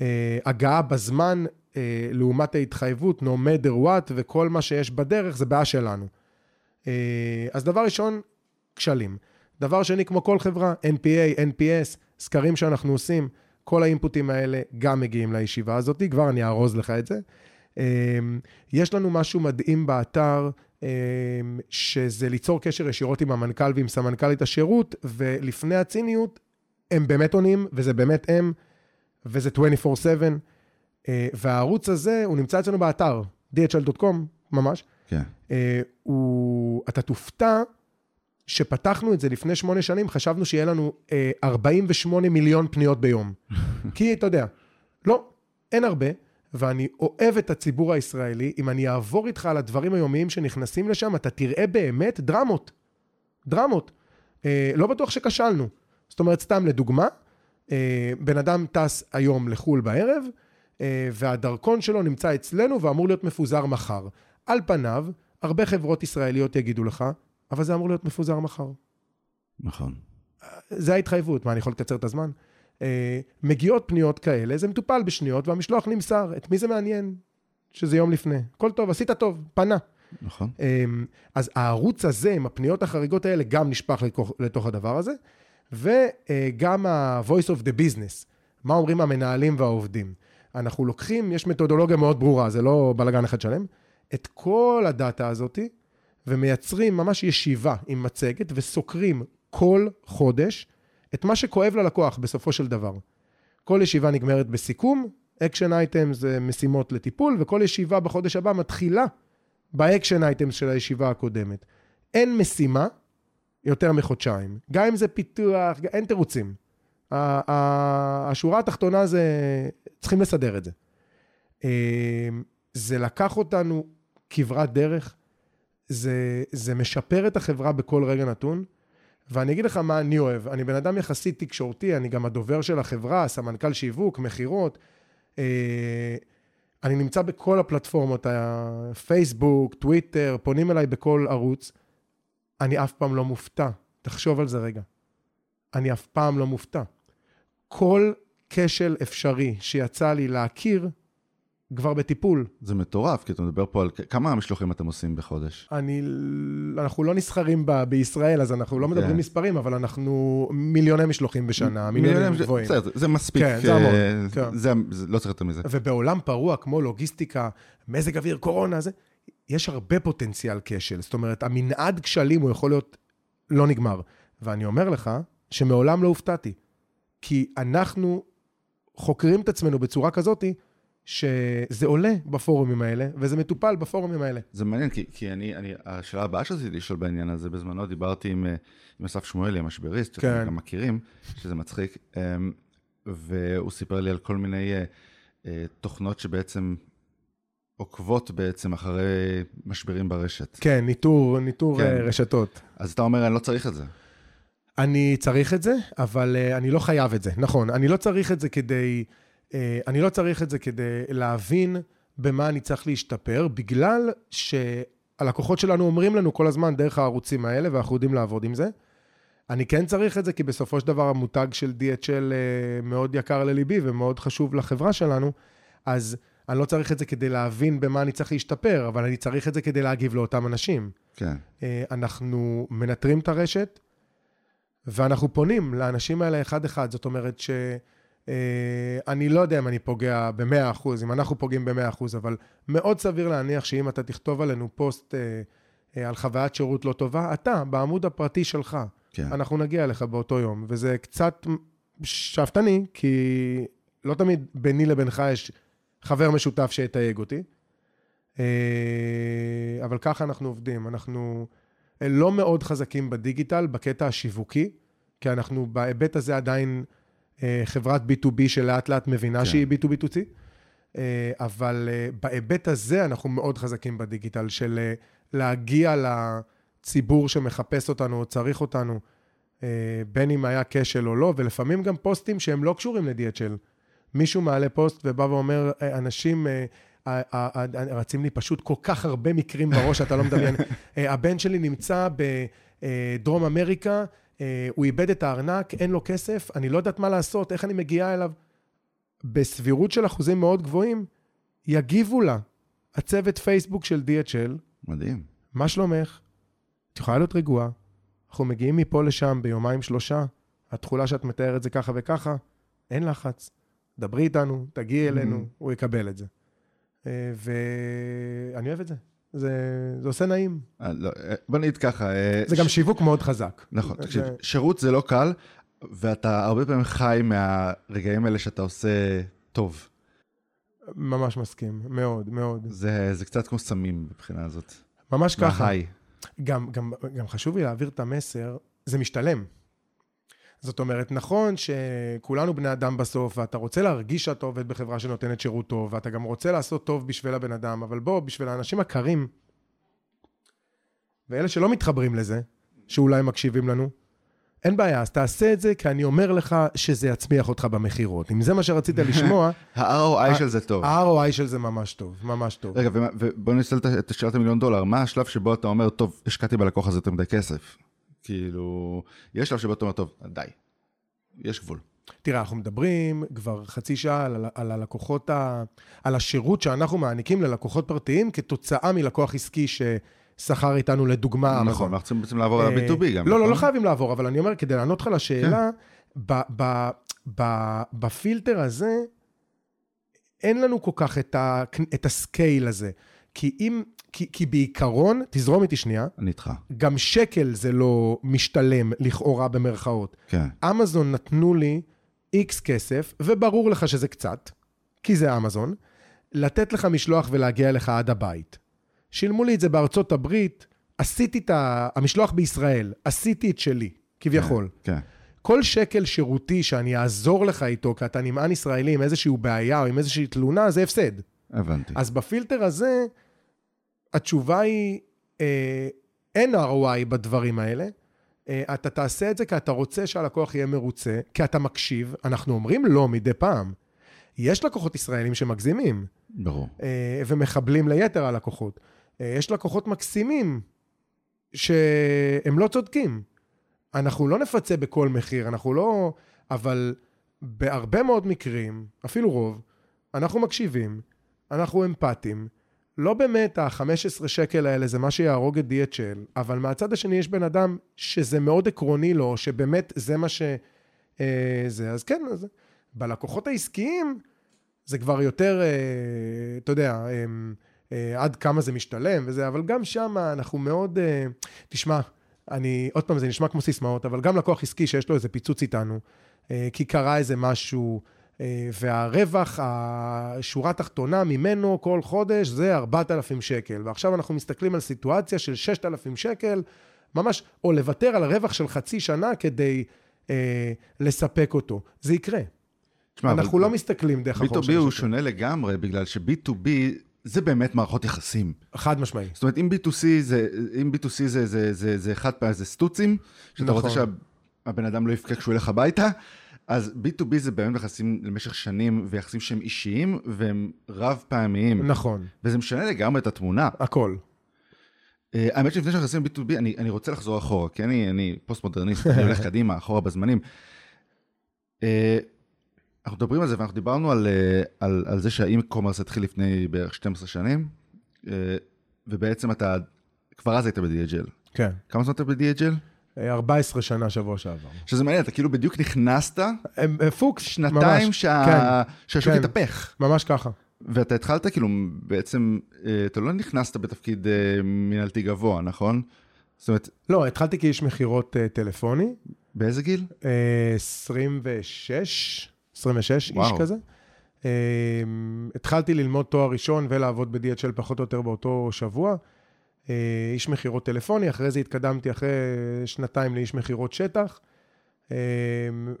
אה, הגעה בזמן אה, לעומת ההתחייבות, no matter what, וכל מה שיש בדרך זה בעיה שלנו. אה, אז דבר ראשון, כשלים. דבר שני, כמו כל חברה, NPA, NPS, סקרים שאנחנו עושים, כל האינפוטים האלה גם מגיעים לישיבה הזאת, כבר אני אארוז לך את זה. אמ, יש לנו משהו מדהים באתר, אמ, שזה ליצור קשר ישירות עם המנכ"ל ועם סמנכ"לית השירות, ולפני הציניות, הם באמת עונים, וזה באמת הם, וזה 24/7. אה, והערוץ הזה, הוא נמצא אצלנו באתר, dhl.com, ממש. כן. אה, הוא, אתה תופתע שפתחנו את זה לפני שמונה שנים, חשבנו שיהיה לנו אה, 48 מיליון פניות ביום. <laughs> כי, אתה יודע, לא, אין הרבה, ואני אוהב את הציבור הישראלי. אם אני אעבור איתך על הדברים היומיים שנכנסים לשם, אתה תראה באמת דרמות. דרמות. אה, לא בטוח שכשלנו. זאת אומרת, סתם לדוגמה, אה, בן אדם טס היום לחו"ל בערב, אה, והדרכון שלו נמצא אצלנו ואמור להיות מפוזר מחר. על פניו, הרבה חברות ישראליות יגידו לך, אבל זה אמור להיות מפוזר מחר. נכון. זה ההתחייבות, מה, אני יכול לקצר את הזמן? Uh, מגיעות פניות כאלה, זה מטופל בשניות, והמשלוח נמסר. את מי זה מעניין? שזה יום לפני. הכל טוב, עשית טוב, פנה. נכון. Uh, אז הערוץ הזה, עם הפניות החריגות האלה, גם נשפך לתוך, לתוך הדבר הזה, וגם ה-voice of the business, מה אומרים המנהלים והעובדים. אנחנו לוקחים, יש מתודולוגיה מאוד ברורה, זה לא בלאגן אחד שלם, את כל הדאטה הזאתי, ומייצרים ממש ישיבה עם מצגת וסוקרים כל חודש את מה שכואב ללקוח בסופו של דבר. כל ישיבה נגמרת בסיכום, action item זה משימות לטיפול, וכל ישיבה בחודש הבא מתחילה ב action item של הישיבה הקודמת. אין משימה יותר מחודשיים. גם אם זה פיתוח, אין תירוצים. השורה התחתונה זה, צריכים לסדר את זה. אה, זה לקח אותנו כברת דרך, זה, זה משפר את החברה בכל רגע נתון, ואני אגיד לך מה אני אוהב. אני בן אדם יחסית תקשורתי, אני גם הדובר של החברה, סמנכ"ל שיווק, מכירות. אה, אני נמצא בכל הפלטפורמות, פייסבוק, טוויטר, פונים אליי בכל ערוץ. אני אף פעם לא מופתע. תחשוב על זה רגע. אני אף פעם לא מופתע. כל כשל אפשרי שיצא לי להכיר, כבר בטיפול. זה מטורף, כי אתה מדבר פה על כמה משלוחים אתם עושים בחודש. אני, אנחנו לא נסחרים ב, בישראל, אז אנחנו לא מדברים כן. מספרים, אבל אנחנו מיליוני משלוחים בשנה, מיליונים זה- גבוהים. בסדר, זה מספיק. כן, זה המון, אה, כן. זה- זה- לא צריך יותר מזה. ובעולם פרוע כמו לוגיסטיקה, מזג אוויר, קורונה, זה, יש הרבה פוטנציאל כשל. זאת אומרת, המנעד כשלים הוא יכול להיות לא נגמר. ואני אומר לך שמעולם לא הופתעתי. כי אנחנו חוקרים את עצמנו בצורה כזאתי, שזה עולה בפורומים האלה, וזה מטופל בפורומים האלה. זה מעניין, כי, כי אני, אני, השאלה הבאה שרציתי לשאול בעניין הזה, בזמנו דיברתי עם, אה, עם אסף שמואלי, המשבריסט, שאתם כן. גם מכירים, שזה מצחיק, אמ, והוא סיפר לי על כל מיני אה, אה, תוכנות שבעצם עוקבות בעצם אחרי משברים ברשת. כן, ניטור, ניטור כן. רשתות. אז אתה אומר, אני לא צריך את זה. אני צריך את זה, אבל אני לא חייב את זה. נכון, אני לא צריך את זה כדי... Uh, אני לא צריך את זה כדי להבין במה אני צריך להשתפר, בגלל שהלקוחות שלנו אומרים לנו כל הזמן דרך הערוצים האלה, ואנחנו יודעים לעבוד עם זה. אני כן צריך את זה, כי בסופו של דבר המותג של DHL uh, מאוד יקר לליבי ומאוד חשוב לחברה שלנו, אז אני לא צריך את זה כדי להבין במה אני צריך להשתפר, אבל אני צריך את זה כדי להגיב לאותם אנשים. כן. אה, אנחנו מנטרים את הרשת, ואנחנו פונים לאנשים האלה אחד-אחד. זאת אומרת שאני לא יודע אם אני פוגע ב-100%, אם אנחנו פוגעים ב-100%, אבל מאוד סביר להניח שאם אתה תכתוב עלינו פוסט אה, אה, על חוויית שירות לא טובה, אתה, בעמוד הפרטי שלך, כן. אנחנו נגיע אליך באותו יום. וזה קצת שאפתני, כי לא תמיד ביני לבינך יש חבר משותף שיתייג אותי. אה, אבל ככה אנחנו עובדים. אנחנו אה, לא מאוד חזקים בדיגיטל, בקטע השיווקי, כי אנחנו בהיבט הזה עדיין אה, חברת B2B שלאט לאט מבינה כן. שהיא B2B2C, אה, אבל אה, בהיבט הזה אנחנו מאוד חזקים בדיגיטל, של אה, להגיע לציבור שמחפש אותנו או צריך אותנו, אה, בין אם היה כשל או לא, ולפעמים גם פוסטים שהם לא קשורים ל-DHL. מישהו מעלה פוסט ובא ואומר, "אה, אנשים... אה, רצים לי פשוט כל כך הרבה מקרים בראש, אתה לא מדמיין. <laughs> אה, הבן שלי נמצא בדרום אמריקה, אה, הוא איבד את הארנק, אין לו כסף, אני לא יודעת מה לעשות, איך אני מגיעה אליו. בסבירות של אחוזים מאוד גבוהים, יגיבו לה. הצוות פייסבוק של DHL, מדהים. מה שלומך? את יכולה להיות רגועה. אנחנו מגיעים מפה לשם ביומיים שלושה, התכולה שאת מתארת זה ככה וככה, אין לחץ. דברי איתנו, תגיעי אלינו, הוא יקבל את זה. אה, ואני אוהב את זה. זה, זה עושה נעים. אה, לא, אה, בוא נגיד ככה. אה, זה גם ש- שיווק מאוד חזק. נכון, זה- תקשיב, שירות זה לא קל, ואתה הרבה פעמים חי מהרגעים האלה שאתה עושה טוב. ממש מסכים, מאוד, מאוד. זה, זה קצת כמו סמים מבחינה הזאת. ממש ככה. מההיי. גם, גם, גם חשוב לי להעביר את המסר, זה משתלם. זאת אומרת, נכון שכולנו בני אדם בסוף, ואתה רוצה להרגיש שאתה עובד בחברה שנותנת שירות טוב, ואתה גם רוצה לעשות טוב בשביל הבן אדם, אבל בוא, בשביל האנשים הקרים, ואלה שלא מתחברים לזה, שאולי מקשיבים לנו, אין בעיה, אז תעשה את זה, כי אני אומר לך שזה יצמיח אותך במכירות. אם זה מה שרצית <laughs> לשמוע, ה-ROI של זה טוב. ה-ROI של זה ממש טוב, ממש טוב. רגע, ובוא נשאל את- את שאלת המיליון דולר, מה השלב שבו אתה אומר, טוב, השקעתי בלקוח הזה יותר מדי כסף? כאילו, יש שלב שבו אתה אומר, טוב, די, יש גבול. תראה, אנחנו מדברים כבר חצי שעה על, על הלקוחות, ה, על השירות שאנחנו מעניקים ללקוחות פרטיים כתוצאה מלקוח עסקי ששכר איתנו לדוגמה נכון. אנחנו צריכים בעצם לעבור על אה, ה-B2B גם. לא, לא, נכון? לא חייבים לעבור, אבל אני אומר, כדי לענות לך לשאלה, ב, ב, ב, בפילטר הזה, אין לנו כל כך את, ה, את ה scale הזה. כי אם, כי, כי בעיקרון, תזרום איתי שנייה, אני איתך. גם שקל זה לא משתלם, לכאורה במרכאות. כן. אמזון נתנו לי איקס כסף, וברור לך שזה קצת, כי זה אמזון, לתת לך משלוח ולהגיע אליך עד הבית. שילמו לי את זה בארצות הברית, עשיתי את ה... המשלוח בישראל, עשיתי את שלי, כביכול. כן. כל שקל שירותי שאני אעזור לך איתו, כי אתה נמען ישראלי עם איזושהי בעיה או עם איזושהי תלונה, זה הפסד. הבנתי. אז בפילטר הזה, התשובה היא, אה, אין ROI בדברים האלה. אה, אתה תעשה את זה כי אתה רוצה שהלקוח יהיה מרוצה, כי אתה מקשיב. אנחנו אומרים לא מדי פעם. יש לקוחות ישראלים שמגזימים, ברור. אה, ומחבלים ליתר הלקוחות. אה, יש לקוחות מקסימים שהם לא צודקים. אנחנו לא נפצה בכל מחיר, אנחנו לא... אבל בהרבה מאוד מקרים, אפילו רוב, אנחנו מקשיבים, אנחנו אמפתיים. לא באמת ה-15 שקל האלה זה מה שיהרוג את DHL, אבל מהצד השני יש בן אדם שזה מאוד עקרוני לו, שבאמת זה מה ש... אה, זה, אז כן, אז בלקוחות העסקיים זה כבר יותר, אה, אתה יודע, אה, אה, עד כמה זה משתלם וזה, אבל גם שם אנחנו מאוד, אה, תשמע, אני, עוד פעם, זה נשמע כמו סיסמאות, אבל גם לקוח עסקי שיש לו איזה פיצוץ איתנו, אה, כי קרה איזה משהו, והרווח, השורה התחתונה ממנו כל חודש זה 4,000 שקל. ועכשיו אנחנו מסתכלים על סיטואציה של 6,000 שקל, ממש, או לוותר על הרווח של חצי שנה כדי אה, לספק אותו. זה יקרה. תשמע, אנחנו אבל לא מסתכלים דרך החור B2B של הוא השקל. שונה לגמרי, בגלל ש-B2B זה באמת מערכות יחסים. חד משמעי. זאת אומרת, אם B2C זה, אם B2C זה, זה, זה, זה אחד פעם, זה סטוצים, שאתה נכון. רוצה שהבן אדם לא יבכה כשהוא ילך הביתה, אז B2B זה באמת יחסים למשך שנים, ויחסים שהם אישיים, והם רב פעמיים. נכון, וזה משנה לגמרי את התמונה. הכל. אה, האמת שלפני שאנחנו נכנסים ל-B2B, אני, אני רוצה לחזור אחורה, כי אני, אני פוסט-מודרניסט, אני הולך <laughs> קדימה, אחורה בזמנים. אה, אנחנו מדברים על זה, ואנחנו דיברנו על, אה, על, על זה שהאי-קומרס התחיל לפני בערך 12 שנים, ובעצם אתה, כבר אז היית ב-DHL. כן. כמה זמן אתה ב-DHL? אה, 14 שנה שבוע שעבר. שזה מעניין, אתה כאילו בדיוק נכנסת אה, פוקס, שנתיים ממש. שה... כן, שהשוק כן. התהפך. ממש ככה. ואתה התחלת כאילו, בעצם, אה, אתה לא נכנסת בתפקיד אה, מנהלתי גבוה, נכון? זאת אומרת, לא, התחלתי כאיש מכירות טלפוני, באיזה גיל? אה, 26, 26 איש וואו. כזה. אה, התחלתי ללמוד תואר ראשון ולעבוד ב-DHL פחות או יותר באותו שבוע. אה, איש מכירות טלפוני, אחרי זה התקדמתי אחרי שנתיים לאיש מכירות שטח. אה,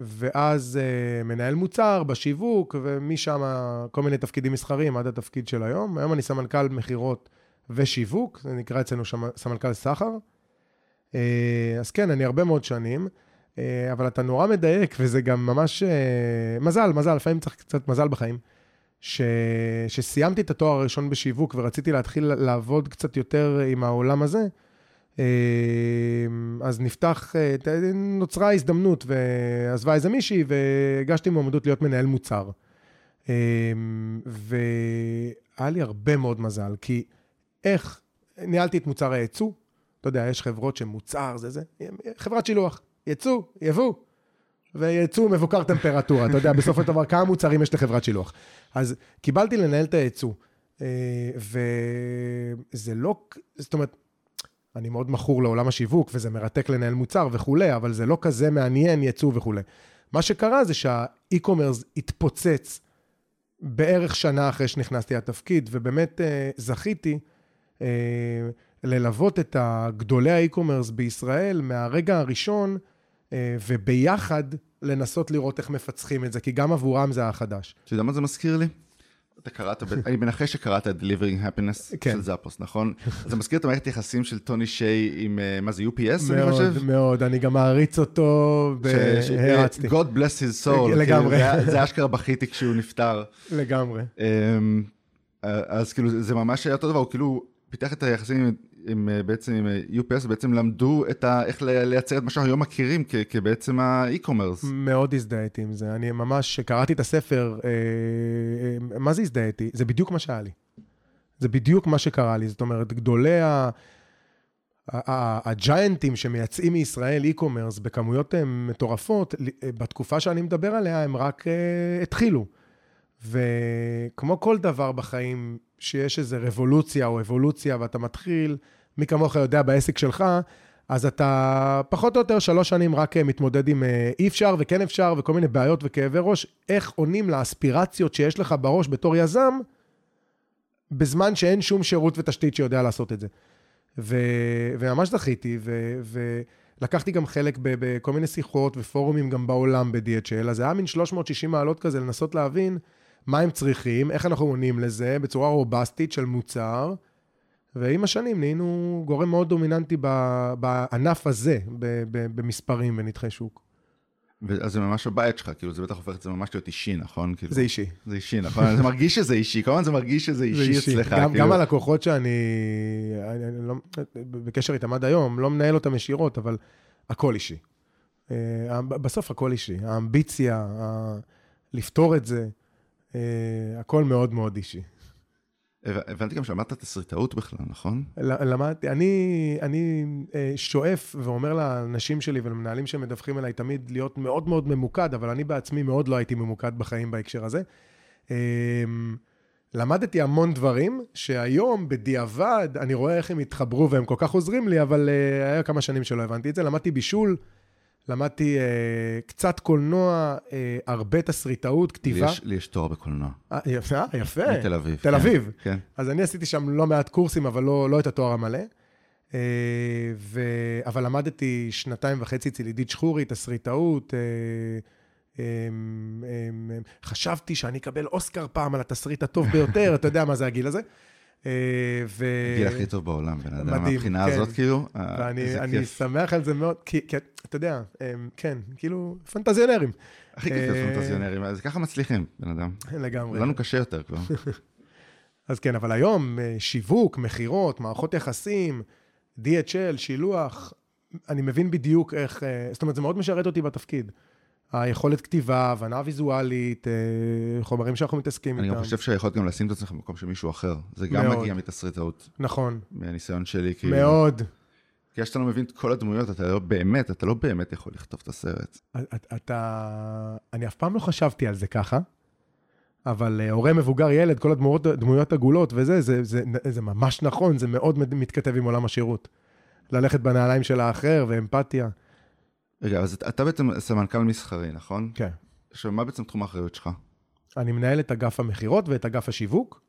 ואז אה, מנהל מוצר בשיווק, ומשם כל מיני תפקידים מסחריים עד התפקיד של היום. היום אני סמנכ"ל מכירות ושיווק, זה נקרא אצלנו סמנכ"ל סחר. אז כן, אני הרבה מאוד שנים, אבל אתה נורא מדייק, וזה גם ממש... מזל, מזל, לפעמים צריך קצת מזל בחיים. ש... שסיימתי את התואר הראשון בשיווק ורציתי להתחיל לעבוד קצת יותר עם העולם הזה, אה, אז נפתח, אה, נוצרה הזדמנות, ועזבה איזה מישהי, והגשתי מועמדות להיות מנהל מוצר. אה, והיה לי הרבה מאוד מזל, כי איך, ניהלתי את מוצר הייצוא, אתה יודע, יש חברות שמוצר זה זה, חברת שילוח, יצוא, יבוא, ויצוא מבוקר טמפרטורה, אתה יודע, בסופו של דבר, כמה מוצרים יש לחברת שילוח. אז קיבלתי לנהל את הייצוא, אה, וזה לא, זאת אומרת, אני מאוד מכור לעולם השיווק, וזה מרתק לנהל מוצר וכולי, אבל זה לא כזה מעניין ייצוא וכולי. מה שקרה זה שהאי-קומרס התפוצץ בערך שנה אחרי שנכנסתי לתפקיד, ובאמת אה, זכיתי אה, ללוות את גדולי האי-קומרס בישראל מהרגע הראשון, וביחד לנסות לראות איך מפצחים את זה, כי גם עבורם זה היה חדש. אתה יודע מה זה מזכיר לי? אתה קראת, <laughs> אני מנחש שקראת את Delivering Happiness כן. של זאפוס, נכון? זה מזכיר את המערכת יחסים של טוני שיי עם, אה, מה זה, UPS, אני חושב? מאוד, מאוד, אני גם מעריץ אותו, והרצתי, God bless his soul. לגמרי. כאילו, זה- <laughs> אשכרה בכיתי כשהוא נפטר. לגמרי. אמ, אז כאילו, זה ממש היה אותו דבר, הוא כאילו פיתח את היחסים עם, אה, בעצם עם אה, UPS, ובעצם למדו את ה, איך לייצר את מה שאנחנו היום מכירים כ- כבעצם האי-קומרס. מאוד הזדהיתי עם זה. אני ממש, כשקראתי את הספר, אה, אה, מה זה הזדהיתי? זה בדיוק מה שהיה לי. זה בדיוק מה שקרה לי. זאת אומרת, גדולי ה... הג'יינטים שמייצאים מישראל e-commerce בכמויות מטורפות, בתקופה שאני מדבר עליה, הם רק אה, התחילו. וכמו כל דבר בחיים שיש איזו רבולוציה או אבולוציה, ואתה מתחיל, מי כמוך יודע בעסק שלך, אז אתה פחות או יותר שלוש שנים רק אה, מתמודד עם אה, אי אפשר וכן אפשר וכל מיני בעיות וכאבי ראש, איך עונים לאספירציות שיש לך בראש בתור יזם, בזמן שאין שום שירות ותשתית שיודע לעשות את זה. ו... וממש זכיתי, ו... ולקחתי גם חלק. בכל מיני שיחות ופורומים גם בעולם ב-DHL, אז זה היה מין 360 מעלות כזה לנסות להבין מה הם צריכים, איך אנחנו עונים לזה, בצורה רובסטית של מוצר. ועם השנים נהיינו גורם מאוד דומיננטי בענף הזה, במספרים ונתחי שוק. אז זה ממש הבית שלך, כאילו זה בטח הופך את זה ממש להיות אישי, נכון? כאילו, זה אישי. זה אישי, נכון? זה מרגיש שזה אישי, כמובן זה מרגיש שזה אישי, אישי אצלך. גם, כאילו... גם הלקוחות שאני אני, אני לא, בקשר איתם עד היום, לא מנהל אותם ישירות, אבל הכל אישי. אה, בסוף הכל אישי. האמביציה, לפתור את זה, הכל מאוד מאוד אישי. הבנתי גם שלמדת תסריטאות בכלל, נכון? למדתי, אני, אני אה, שואף ואומר לאנשים שלי ולמנהלים שמדווחים אליי תמיד להיות מאוד מאוד ממוקד, אבל אני בעצמי מאוד לא הייתי ממוקד בחיים בהקשר הזה. אמ, למדתי המון דברים, שהיום בדיעבד אני רואה איך הם התחברו והם כל כך עוזרים לי, אבל אה, היה כמה שנים שלא הבנתי את זה. למדתי בישול, למדתי אה, קצת קולנוע, אה, הרבה תסריטאות, כתיבה. לי יש, לי יש תואר בקולנוע. אה, יפה, יפה. מתל אביב. תל כן, אביב. כן. אז אני עשיתי שם לא מעט קורסים, אבל לא, לא את התואר המלא. אה, ו... אבל למדתי שנתיים וחצי אצל עידית שחורי, תסריטאות. אה, אה, אה, חשבתי שאני אקבל אוסקר פעם על התסריט הטוב ביותר, אתה יודע מה זה הגיל הזה. אה, ו... הגיל הכי טוב בעולם, בן אדם, מהבחינה כן. הזאת, כאילו, אה, ואני אני. שמח על זה מאוד, כי, כי אתה יודע, הם, כן, כאילו, פנטזיונרים. הכי כיף להיות אה, פנטזיונרים, אז ככה מצליחים, בן אדם. לגמרי. לנו קשה יותר כבר. <laughs> אז כן, אבל היום, אה, שיווק, מכירות, מערכות יחסים, DHL, שילוח, אני מבין בדיוק איך, אה, זאת אומרת, זה מאוד משרת אותי בתפקיד. היכולת כתיבה, הבנה ויזואלית, אה, חומרים שאנחנו מתעסקים אני איתם. גם חושב שהיכולת גם לשים את עצמך במקום של מישהו אחר. זה גם מאוד. מגיע מתסריטאות, נכון, מהניסיון שלי, כאילו. מאוד. כי כשאתה לא מבין את כל הדמויות, אתה לא באמת, אתה לא באמת יכול לכתוב את הסרט. אתה-. אני אף פעם לא חשבתי על זה ככה, אבל אה, הורה מבוגר ילד, כל הדמויות דמויות עגולות וזה, זה, זה, זה ממש נכון, זה מאוד מתכתב עם עולם השירות. ללכת בנעליים של האחר ואמפתיה. רגע, אז אתה- בעצם סמנכ"ל מסחרי, נכון? כן. עכשיו, מה בעצם תחום האחריות שלך? אני מנהל את אגף המכירות ואת אגף השיווק,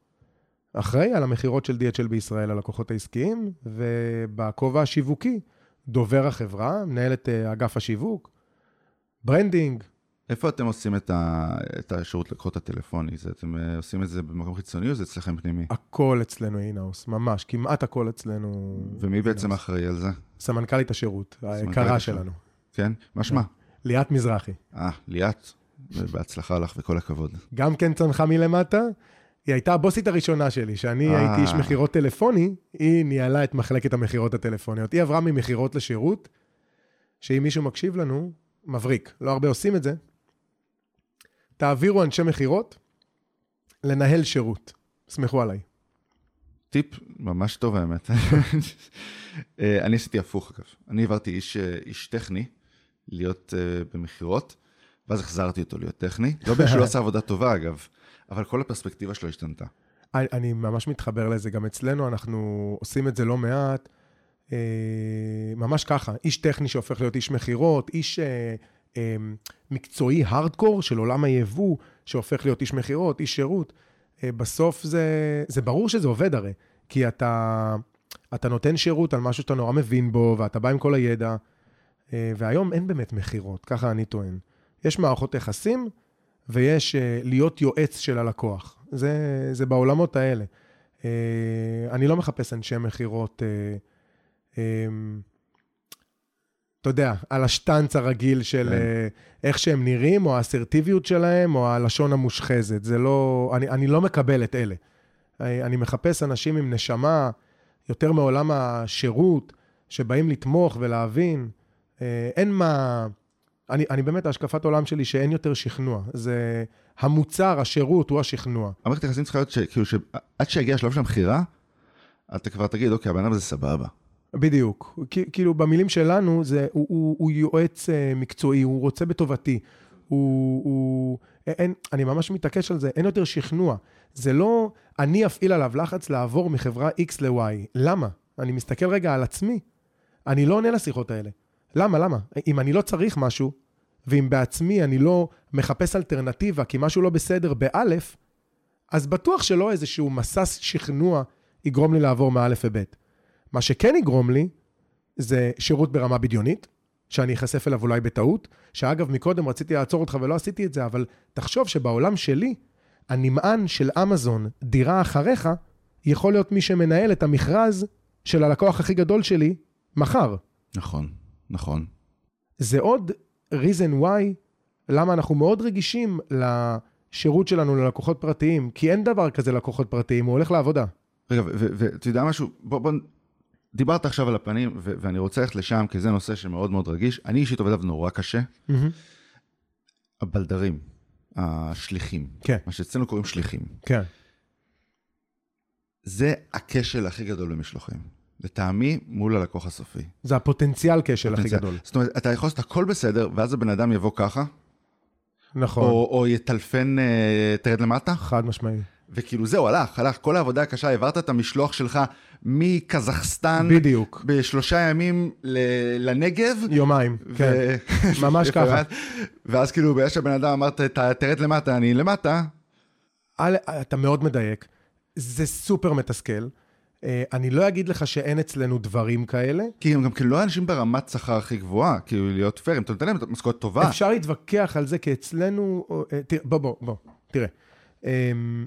אחראי על המכירות של DHL בישראל, הלקוחות העסקיים, ובכובע השיווקי, דובר החברה, מנהל את אה, אגף השיווק, branding, איפה אתם עושים את, ה... את השירות לקוחות הטלפוני? זה, אתם אה, עושים את זה במקום חיצוני או זה אצלכם פנימי? הכל אצלנו אינהאוס, ממש, כמעט הכל אצלנו. ומי בעצם. אחראי על זה? סמנכ"לית השירות, סמנכ"לית היקרה. שלנו. כן? מה שמה? ליאת מזרחי. אה, ליאת, בהצלחה לך וכל הכבוד. גם כן צנחה מלמטה. היא הייתה הבוסית הראשונה שלי, שאני אה. הייתי איש מכירות טלפוני, היא ניהלה את מחלקת המכירות הטלפוניות. היא עברה ממכירות לשירות, שאם מישהו מקשיב לנו, מבריק. לא הרבה עושים את זה. תעבירו אנשי מכירות לנהל שירות. סמכו עליי. טיפ ממש טוב האמת. <laughs> אה, אני עשיתי הפוך אגב. אני העברתי איש, אה, איש טכני להיות uh, במכירות, ואז החזרתי אותו להיות טכני. לא בגלל שהוא לא עשה עבודה טובה אגב, אבל כל הפרספקטיבה שלו השתנתה. אני, אני ממש מתחבר לזה. גם אצלנו אנחנו עושים את זה לא מעט. אה, ממש ככה, איש טכני שהופך להיות איש מכירות, איש אה, אה, מקצועי הארדקור של עולם היבוא, שהופך להיות איש מכירות, איש שירות. אה, בסוף זה, זה ברור שזה עובד הרי, כי אתה, אתה נותן שירות על משהו שאתה נורא מבין בו, ואתה בא עם כל הידע, והיום אין באמת מכירות, ככה אני טוען. יש מערכות יחסים, ויש אה, להיות יועץ של הלקוח. זה, זה בעולמות האלה. אה, אני לא מחפש אנשי מכירות, אה, אה, אתה יודע, על השטנץ הרגיל של כן. אה, איך שהם נראים, או האסרטיביות שלהם, או הלשון המושחזת. זה לא, אני, אני לא מקבל את אלה. אה, אני מחפש אנשים עם נשמה, יותר מעולם השירות, שבאים לתמוך ולהבין. אה, אין מה... אני, אני באמת, השקפת עולם שלי שאין יותר שכנוע. זה המוצר, השירות, הוא השכנוע. המערכת יחסים צריכה להיות שכאילו שעד שיגיע השלב של המכירה, אתה כבר תגיד, אוקיי, הבן אדם הזה סבבה. בדיוק. כאילו, במילים שלנו, זה, הוא, הוא, הוא יועץ אה, מקצועי, הוא רוצה בטובתי. הוא, הוא אין, אני ממש מתעקש על זה, אין יותר שכנוע. זה לא אני אפעיל עליו לחץ לעבור מחברה X ל-Y. למה? אני מסתכל רגע על עצמי. אני לא עונה לשיחות האלה. למה, למה? אם אני לא צריך משהו, ואם בעצמי אני לא מחפש אלטרנטיבה כי משהו לא בסדר באלף, אז בטוח שלא איזשהו מסע שכנוע יגרום לי לעבור מאלף וב'. מה שכן יגרום לי, זה שירות ברמה בדיונית, שאני אחשף אליו אולי בטעות, שאגב, מקודם רציתי לעצור אותך ולא עשיתי את זה, אבל תחשוב שבעולם שלי, הנמען של אמזון, דירה אחריך, יכול להיות מי שמנהל את המכרז של הלקוח הכי גדול שלי מחר. נכון, נכון. זה עוד reason why, למה אנחנו מאוד רגישים לשירות שלנו ללקוחות פרטיים, כי אין דבר כזה לקוחות פרטיים, הוא הולך לעבודה. רגע, ואתה יודע משהו? בוא, בוא, דיברת עכשיו על הפנים, ו- ואני רוצה ללכת לשם, כי זה נושא שמאוד מאוד רגיש. אני אישית עובד עליו נורא קשה. הבלדרים, השליחים, כן. מה שאצלנו קוראים שליחים. כן. זה הכשל הכי גדול במשלוחים. לטעמי, מול הלקוח הסופי. זה הפוטנציאל כשל הכי. גדול. זאת אומרת, אתה יכול לעשות הכל בסדר, ואז הבן אדם יבוא ככה, נכון, או, או יטלפן, אה, תרד למטה, חד משמעי. וכאילו זהו, הלך, הלך, כל העבודה הקשה, העברת את המשלוח שלך מקזחסטן, בדיוק. בשלושה ימים ל- לנגב. יומיים, כן. <laughs> ממש ככה. ואז כאילו, בגלל שהבן אדם אמרת, "ת- תרד למטה, אני למטה, אתה מאוד מדייק. זה סופר מתסכל. אה, אני לא אגיד לך שאין אצלנו דברים כאלה. כי הם גם כאילו לא אנשים ברמת שכר הכי גבוהה, כאילו להיות פייר, אם אתה נותן להם משכורת טובה. אפשר להתווכח על זה, כי אצלנו... אה, תראה, בוא, בוא, בוא, תראה. אמ,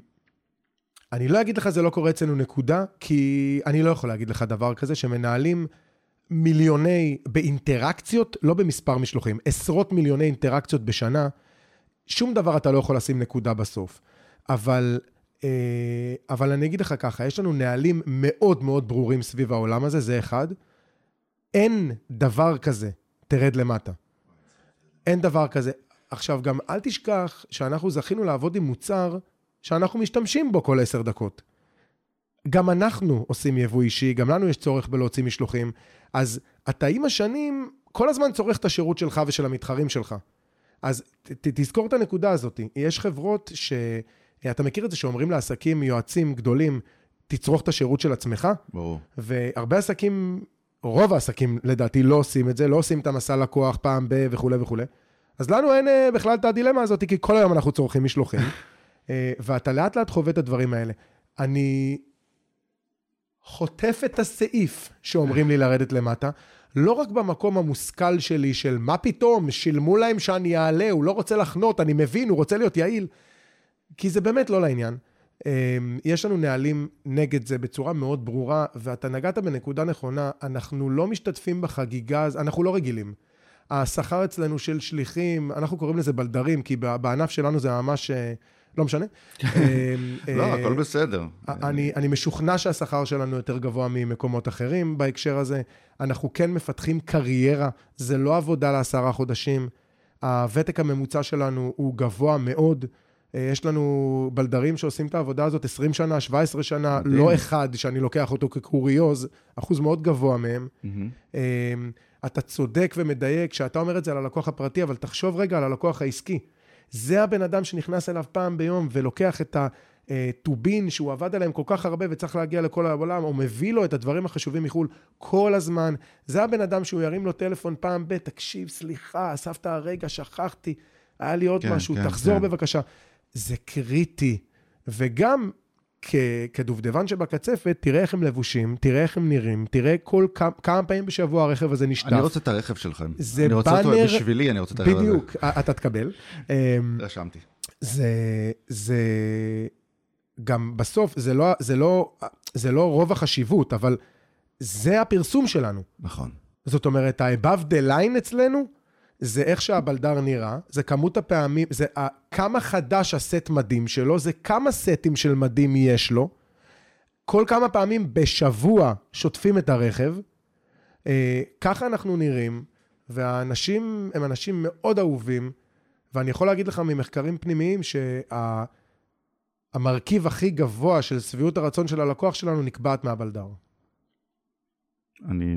אני לא אגיד לך זה לא קורה אצלנו נקודה, כי אני לא יכול להגיד לך דבר כזה, שמנהלים מיליוני באינטראקציות, לא במספר משלוחים, עשרות מיליוני אינטראקציות בשנה, שום דבר אתה לא יכול לשים נקודה בסוף. אבל, אבל אני אגיד לך ככה, יש לנו נהלים מאוד מאוד ברורים סביב העולם הזה, זה אחד. אין דבר כזה, תרד למטה. אין דבר כזה. עכשיו, גם אל תשכח שאנחנו זכינו לעבוד עם מוצר שאנחנו משתמשים בו כל עשר דקות. גם אנחנו עושים יבוא אישי, גם לנו יש צורך בלהוציא משלוחים. אז אתה עם השנים כל הזמן צורך את השירות שלך ושל המתחרים שלך. אז ת, תזכור את הנקודה הזאת. יש חברות ש... אתה מכיר את זה שאומרים לעסקים, יועצים גדולים, תצרוך את השירות של עצמך? ברור. והרבה עסקים, רוב העסקים לדעתי לא עושים את זה, לא עושים את המסע לקוח פעם ב... וכולי וכולי. אז לנו אין אה, בכלל את הדילמה הזאת, כי כל היום אנחנו צורכים משלוחים, <laughs> אה, ואתה לאט לאט חווה את הדברים האלה. אני חוטף את הסעיף שאומרים לי לרדת למטה, לא רק במקום המושכל שלי של מה פתאום, שילמו להם שאני אעלה, הוא לא רוצה לחנות, אני מבין, הוא רוצה להיות יעיל, כי זה באמת לא לעניין. אה, יש לנו נהלים נגד זה בצורה מאוד ברורה, ואתה נגעת בנקודה נכונה, אנחנו לא משתתפים בחגיגה, אנחנו לא רגילים. השכר אצלנו של שליחים, אנחנו קוראים לזה בלדרים, כי בענף שלנו זה ממש, אה, לא משנה. אה, לא, אה, הכל בסדר. אני, אני משוכנע שהשכר שלנו יותר גבוה ממקומות אחרים בהקשר הזה. אנחנו כן מפתחים קריירה, זה לא עבודה לעשרה חודשים. הוותק הממוצע שלנו הוא גבוה מאוד. אה, יש לנו בלדרים שעושים את העבודה הזאת 20 שנה, 17 שנה, מדהים. לא אחד שאני לוקח אותו כקוריוז, אחוז מאוד גבוה מהם. אה, אתה צודק ומדייק כשאתה אומר את זה על הלקוח הפרטי, אבל תחשוב רגע על הלקוח העסקי. זה הבן אדם שנכנס אליו פעם ביום ולוקח את הטובין שהוא עבד עליהם כל כך הרבה וצריך להגיע לכל העולם, או מביא לו את הדברים החשובים מחו"ל כל הזמן. זה הבן אדם שהוא ירים לו טלפון פעם ב, תקשיב, סליחה, אספת הרגע, שכחתי, היה לי עוד כן, משהו, כן, תחזור כן. בבקשה. זה קריטי. וגם כ- כדובדבן שבקצפת, תראה איך הם לבושים, תראה איך הם נראים, תראה כל כמה, כמה פעמים בשבוע הרכב הזה נשטף. אני רוצה את הרכב שלכם. זה אני רוצה אותו באנר- בשבילי, אני רוצה את הרכב הזה. בדיוק, אתה תקבל. אמ, רשמתי. זה, זה גם בסוף, זה לא, זה, לא, זה לא רוב החשיבות, אבל זה הפרסום שלנו. נכון. זאת אומרת, ה-above the line אצלנו, זה איך שהבלדר נראה, זה כמות הפעמים, זה ה- כמה חדש הסט מדים שלו, זה כמה סטים של מדים יש לו. כל כמה פעמים בשבוע שוטפים את הרכב. אה, ככה אנחנו נראים, והאנשים הם אנשים מאוד אהובים, ואני יכול להגיד לך ממחקרים פנימיים שהמרכיב הכי גבוה של שביעות הרצון של הלקוח שלנו נקבעת מהבלדר. אני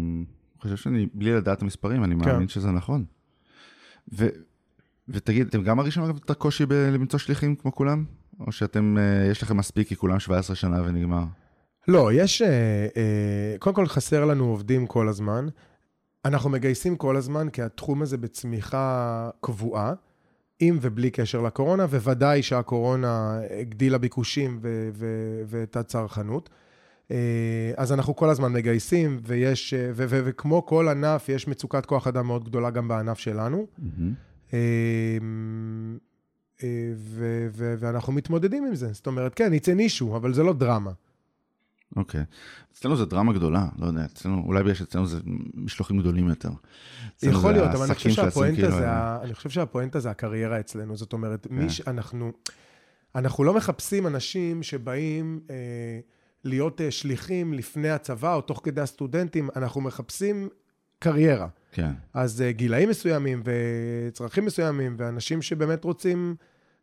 חושב שאני, בלי לדעת המספרים, אני כן. מאמין שזה נכון. ו, ותגיד, אתם גם מרגישים אגב את הקושי ב- למצוא שליחים כמו כולם? או שאתם, אה, יש לכם מספיק כי כולם 17 שנה ונגמר? לא, יש... אה, אה, קודם כל חסר לנו עובדים כל הזמן. אנחנו מגייסים כל הזמן, כי התחום הזה בצמיחה קבועה, עם ובלי קשר לקורונה, וודאי שהקורונה הגדילה ביקושים ואת הצרכנות. אה, אז אנחנו כל הזמן מגייסים, ויש, אה, ו- ו- וכמו כל ענף, יש מצוקת כוח אדם מאוד גדולה גם בענף שלנו. אה, אה, ו- ו- ואנחנו מתמודדים עם זה. זאת אומרת, כן, יצא נישהו, אבל זה לא דרמה. אוקיי. אצלנו זה דרמה גדולה, לא יודע, אצלנו, אולי בגלל שאצלנו זה משלוחים גדולים יותר. יכול להיות, אבל אני חושב שהפואנטה כאילו, זה, ה- אני חושב שהפואנטה זה הקריירה אצלנו. זאת אומרת, כן. מי שאנחנו, אנחנו לא מחפשים אנשים שבאים אה, להיות אה, שליחים לפני הצבא או תוך כדי הסטודנטים, אנחנו מחפשים קריירה. כן, אז אה, גילאים מסוימים וצרכים מסוימים, ואנשים שבאמת רוצים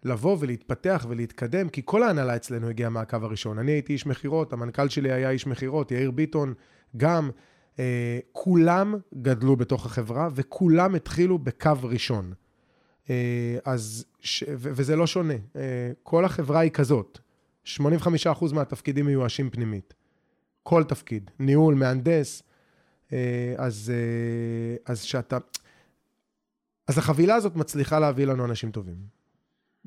לבוא ולהתפתח ולהתקדם, כי כל ההנהלה אצלנו הגיעה מהקו הראשון. אני הייתי איש מכירות, המנכ"ל שלי היה איש מכירות, יאיר ביטון גם. אה, כולם גדלו בתוך החברה וכולם התחילו בקו ראשון. אה, אז, ש, ו, וזה לא שונה. אה, כל החברה היא כזאת. 85% מהתפקידים מיואשים פנימית. כל תפקיד. ניהול, מהנדס. אה, אז, אה, אז שאתה... אז החבילה הזאת מצליחה להביא לנו אנשים טובים.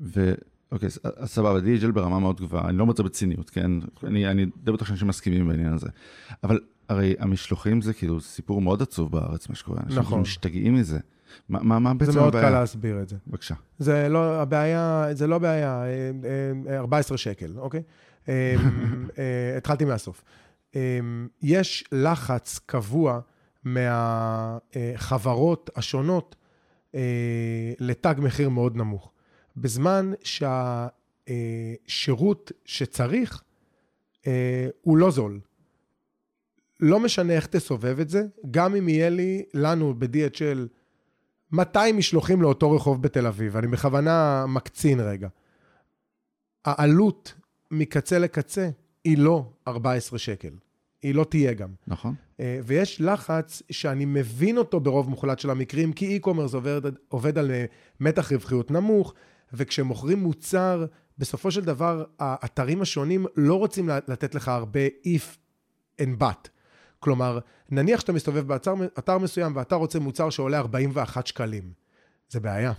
ו... אוקיי, אז- סבבה, DHL ברמה מאוד גבוהה, אני לא זה בציניות, כן? אני אני די בטוח שאנשים מסכימים בעניין הזה. אבל הרי המשלוחים זה כאילו סיפור מאוד עצוב בארץ, מה שקורה. אנשים נכון. כאילו משתגעים מזה. מה- מה מה בעצם זה מאוד הבעיה? קל להסביר את זה. בבקשה. זה לא, הבעיה, זה לא בעיה, אה, אה, 14 שקל, אוקיי? אה, <laughs> אה, התחלתי מהסוף. אה, יש לחץ קבוע מהחברות השונות אה, לתג מחיר מאוד נמוך. בזמן שהשירות שצריך אה, הוא לא זול. לא משנה איך תסובב את זה, גם אם יהיה לי, לנו ב-DHL, 200 משלוחים לאותו רחוב בתל אביב, אני בכוונה מקצין רגע. העלות מקצה לקצה היא לא 14 שקל. היא לא תהיה גם. נכון? אה, ויש לחץ שאני מבין אותו ברוב מוחלט של המקרים, כי e-commerce עובד, עובד על אה, מתח רווחיות נמוך, וכשמוכרים מוצר, בסופו של דבר האתרים השונים לא רוצים לתת לך הרבה if and but. כלומר, נניח שאתה מסתובב באתר אתר מסוים ואתה רוצה מוצר שעולה 41 שקלים. זה בעיה.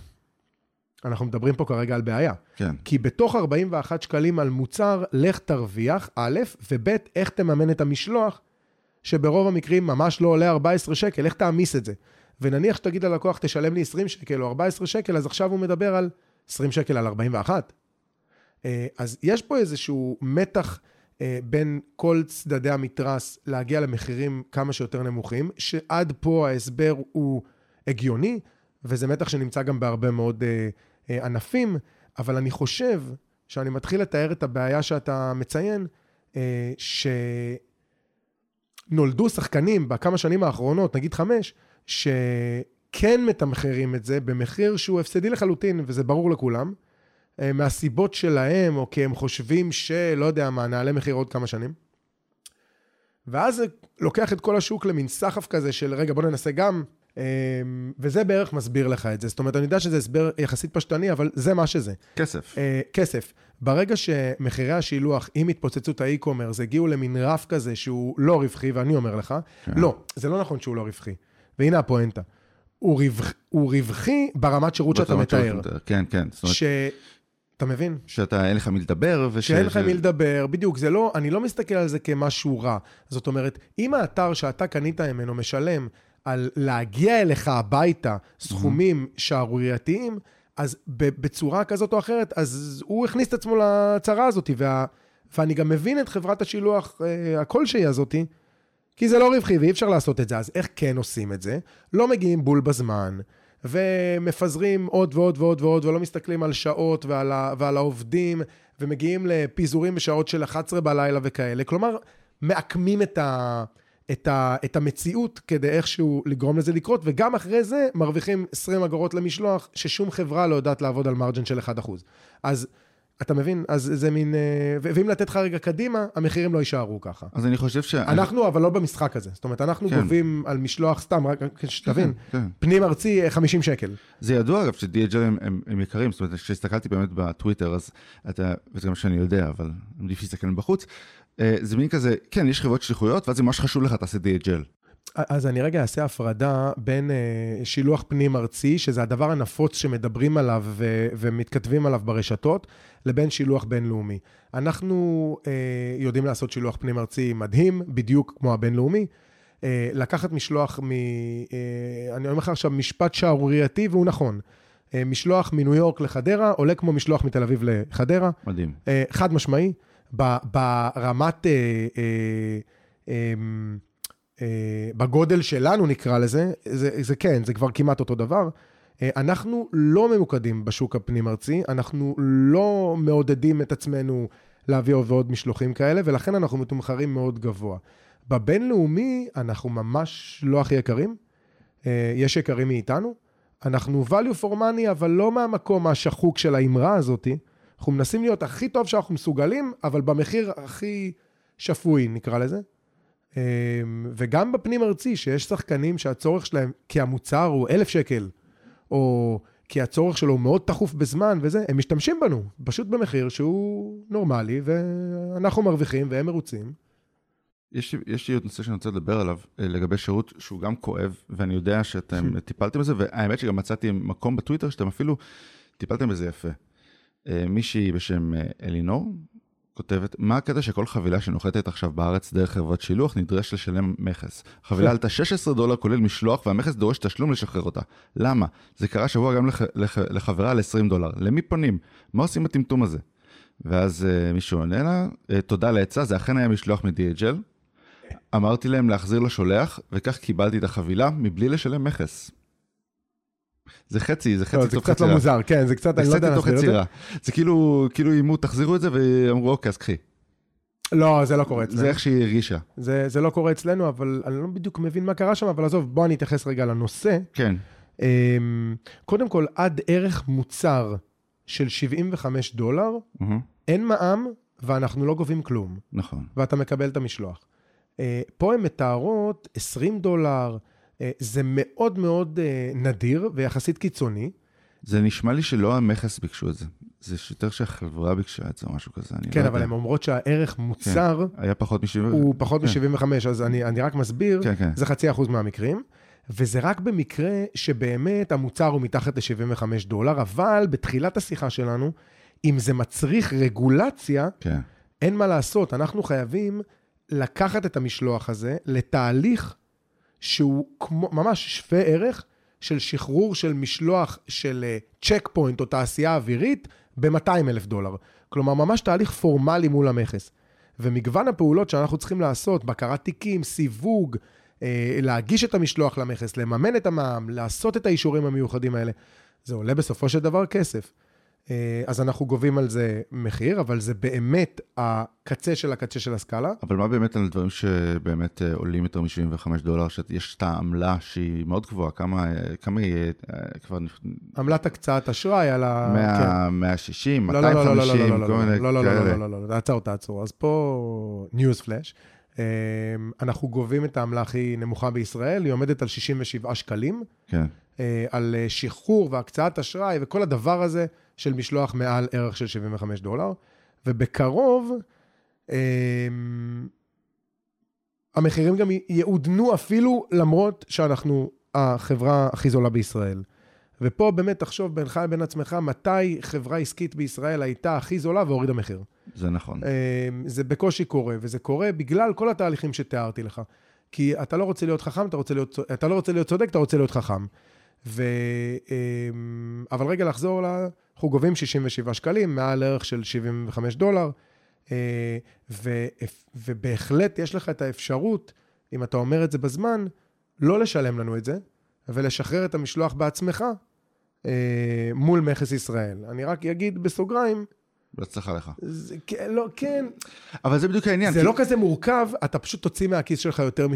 אנחנו מדברים פה כרגע על בעיה. כן. כי בתוך 41 שקלים על מוצר, לך תרוויח, א', וב', איך תממן את המשלוח, שברוב המקרים ממש לא עולה 14 שקל, איך תעמיס את זה? ונניח שתגיד ללקוח, תשלם לי 20 שקל או 14 שקל, אז עכשיו הוא מדבר על 20 שקל על 41. אה, אז יש פה איזשהו מתח בין כל צדדי המתרס להגיע למחירים כמה שיותר נמוכים, שעד פה ההסבר הוא הגיוני, וזה מתח שנמצא גם בהרבה מאוד אה, אה, ענפים, אבל אני חושב שאני מתחיל לתאר את הבעיה שאתה מציין, אה, שנולדו שחקנים בכמה שנים האחרונות, נגיד חמש, שכן מתמחרים את זה במחיר שהוא הפסדי לחלוטין, וזה ברור לכולם, אה, מהסיבות שלהם, או כי הם חושבים שלא יודע מה, נעלה מחיר עוד כמה שנים. ואז זה לוקח את כל השוק למין סחף כזה של, רגע, בוא ננסה גם, אה, וזה בערך מסביר לך את זה. זאת אומרת, אני יודע שזה הסבר יחסית פשטני, אבל זה מה שזה. כסף. אה, כסף. ברגע שמחירי השילוח עם התפוצצות האי-קומרס הגיעו למין רף כזה שהוא לא רווחי, ואני אומר לך, כן. לא, זה לא נכון שהוא לא רווחי. והנה הפואנטה. הוא, רווח, הוא רווחי ברמת שירות שאתה מתאר. כן, כן. זאת אומרת. אתה מבין? שאתה, אין לך מי לדבר, וש... שאין לך מי לדבר, בדיוק, זה לא, אני לא מסתכל על זה כמשהו רע. זאת אומרת, אם האתר שאתה קנית ממנו משלם על להגיע אליך הביתה סכומים שערורייתיים, אז בצורה כזאת או אחרת, אז הוא הכניס את עצמו לצרה הזאת, וה, ואני גם מבין את חברת השילוח אה, הכלשהי הזאתי, כי זה לא רווחי ואי אפשר לעשות את זה. אז איך כן עושים את זה? לא מגיעים בול בזמן, ומפזרים עוד ועוד ועוד ועוד, ולא מסתכלים על שעות ועל, ה, ועל העובדים, ומגיעים לפיזורים בשעות של 11 בלילה וכאלה. כלומר, מעקמים את, ה, את, ה, את המציאות כדי איכשהו לגרום לזה לקרות, וגם אחרי זה מרוויחים 20 אגורות למשלוח, ששום חברה לא יודעת לעבוד על מרג'ן של 1%. אז אתה מבין? אז זה מין... אה, ואם לתת לך רגע קדימה, המחירים לא יישארו ככה. אז אני חושב ש... אנחנו אבל לא במשחק הזה. זאת אומרת, אנחנו כן. גובים על משלוח סתם, רק שתבין, כן, כן. פנים ארצי אה, 50 שקל. זה ידוע אגב ש-DHL הם, הם, הם יקרים, זאת אומרת, כשהסתכלתי באמת בטוויטר, אז אתה, וזה גם שאני יודע, אבל עדיף להסתכל מבחוץ, אה, זה מין כזה, כן, יש חברות שליחויות, ואז אם ממש חשוב לך, תעשה DHL. אז אני רגע אעשה הפרדה בין אה, שילוח פנים ארצי, שזה הדבר הנפוץ שמדברים עליו ו- ומתכתבים עליו ברשתות, לבין שילוח בינלאומי. אנחנו אה, יודעים לעשות שילוח פנים ארצי מדהים, בדיוק כמו הבינלאומי. אה, לקחת משלוח מ... אה, אני אומר לך עכשיו משפט שערורייתי והוא נכון. אה, משלוח מניו יורק לחדרה עולה כמו משלוח מתל אביב לחדרה. מדהים. אה, חד משמעי, ברמת, אה, אה, אה, בגודל שלנו נקרא לזה, זה, זה כן, זה כבר כמעט אותו דבר. אה, אנחנו לא ממוקדים בשוק הפנים-ארצי, אנחנו לא מעודדים את עצמנו להביא עוד ועוד משלוחים כאלה, ולכן אנחנו מתומחרים מאוד גבוה. בבינלאומי אנחנו ממש לא הכי יקרים, אה, יש יקרים מאיתנו. אנחנו value for money, אבל לא מהמקום השחוק של האמרה הזאתי. אנחנו מנסים להיות הכי טוב שאנחנו מסוגלים, אבל במחיר הכי שפוי, נקרא לזה. אה, וגם בפנים ארצי, שיש שחקנים שהצורך שלהם, כי המוצר הוא אלף שקל, או כי הצורך שלו הוא מאוד תכוף בזמן וזה, הם משתמשים בנו, פשוט במחיר שהוא נורמלי, ואנחנו מרוויחים והם מרוצים. יש, יש לי עוד נושא שאני רוצה לדבר עליו, אה, לגבי שירות שהוא גם כואב, ואני יודע שאתם <laughs> טיפלתם בזה, והאמת שגם מצאתי מקום בטוויטר שאתם אפילו טיפלתם בזה יפה. אה, מישהי בשם אה, אלינור כותבת, מה הקטע שכל חבילה שנוחתת עכשיו בארץ דרך חברת שילוח נדרש לשלם מכס? חבילה עלתה 16 דולר כולל משלוח והמכס דורש תשלום לשחרר אותה. למה? זה קרה שבוע גם לח, לח, לחברה על 20 דולר. למי פונים? מה עושים בטמטום הזה? ואז uh, מישהו עונה לה, uh, תודה לעצה, זה אכן היה משלוח מ-DHL. אמרתי להם להחזיר לשולח, וכך קיבלתי את החבילה מבלי לשלם מכס. זה חצי, זה חצי לא, זה קצת לא. מוזר, כן, זה קצת, זה אני לא יודע להסביר את זה. יצירה. זה כאילו, כאילו איימו, תחזירו את זה, ואמרו, אוקיי, אז קחי. לא, זה לא קורה אצלנו. זה איך שהיא הרגישה. זה, זה לא קורה אצלנו, אבל אני לא בדיוק מבין מה קרה שם, אבל עזוב, בוא אני אתייחס רגע לנושא. כן, אמ, קודם כל, עד ערך מוצר של 75 דולר, אין מע"מ ואנחנו לא גובים כלום, נכון. ואתה מקבל את המשלוח. אה, פה הן מתארות 20 דולר, זה מאוד מאוד אה, נדיר ויחסית קיצוני. זה נשמע לי שלא המכס ביקשו את זה. זה יותר שהחברה ביקשה את זה או משהו כזה, אני כן, לא אבל יודע. הן אומרות שהערך מוצר היה פחות מ-70. הוא פחות כן. מ-75, אז אני, אני רק מסביר, כן, כן. זה חצי אחוז מהמקרים, וזה רק במקרה שבאמת המוצר הוא מתחת ל-75 דולר, אבל בתחילת השיחה שלנו, אם זה מצריך רגולציה, כן, אין מה לעשות, אנחנו חייבים לקחת את המשלוח הזה לתהליך שהוא כמו, ממש שווה ערך של שחרור של משלוח של צ'ק פוינט או תעשייה אווירית ב-200 אלף דולר. כלומר, ממש תהליך פורמלי מול המכס. ומגוון הפעולות שאנחנו צריכים לעשות, בקרת תיקים, סיווג, אה, להגיש את המשלוח למכס, לממן את המע"מ, לעשות את האישורים המיוחדים האלה, זה עולה בסופו של דבר כסף. אה, אז אנחנו גובים על זה מחיר, אבל זה באמת הקצה של הקצה של הסקאלה. אבל מה באמת על דברים שבאמת אה, עולים יותר מ-75 דולר, שיש את העמלה שהיא מאוד גבוהה, כמה אה, כמה היא אה, כבר עמלת הקצאת אשראי על ה... 100, 160, כן. לא, לא, לא, לא, לא, 250, לא, כל לא, מיני לא, לא, לא, כאלה. לא, לא, לא, לא, תעצור, תעצור. אז פה ניוז פלאש. אנחנו גובים את העמלה הכי נמוכה בישראל, היא עומדת על 67 שקלים, כן, אה, על אה, שחרור והקצאת אשראי וכל הדבר הזה של משלוח מעל ערך של 75 דולר. ובקרוב, אה, המחירים גם יעודנו אפילו למרות שאנחנו החברה הכי זולה בישראל. ופה באמת תחשוב בינך לבין עצמך, מתי חברה עסקית בישראל הייתה הכי זולה והורידה מחיר. זה נכון. אה, זה בקושי קורה, וזה קורה בגלל כל התהליכים שתיארתי לך. כי אתה לא רוצה להיות חכם, אתה, רוצה להיות, אתה לא רוצה להיות צודק, אתה רוצה להיות חכם. ו... אה, אבל רגע לחזור ל... אנחנו גובים 67 שקלים, מעל ערך של 75 דולר, אה, ו... ובהחלט יש לך את האפשרות, אם אתה אומר את זה בזמן, לא לשלם לנו את זה, ולשחרר את המשלוח בעצמך אה, מול מכס ישראל. אני רק אגיד בסוגריים, בהצלחה לך. זה, כן, לא, כן, אבל זה בדיוק העניין. זה כי- לא כזה מורכב, אתה פשוט תוציא מהכיס שלך יותר מ-67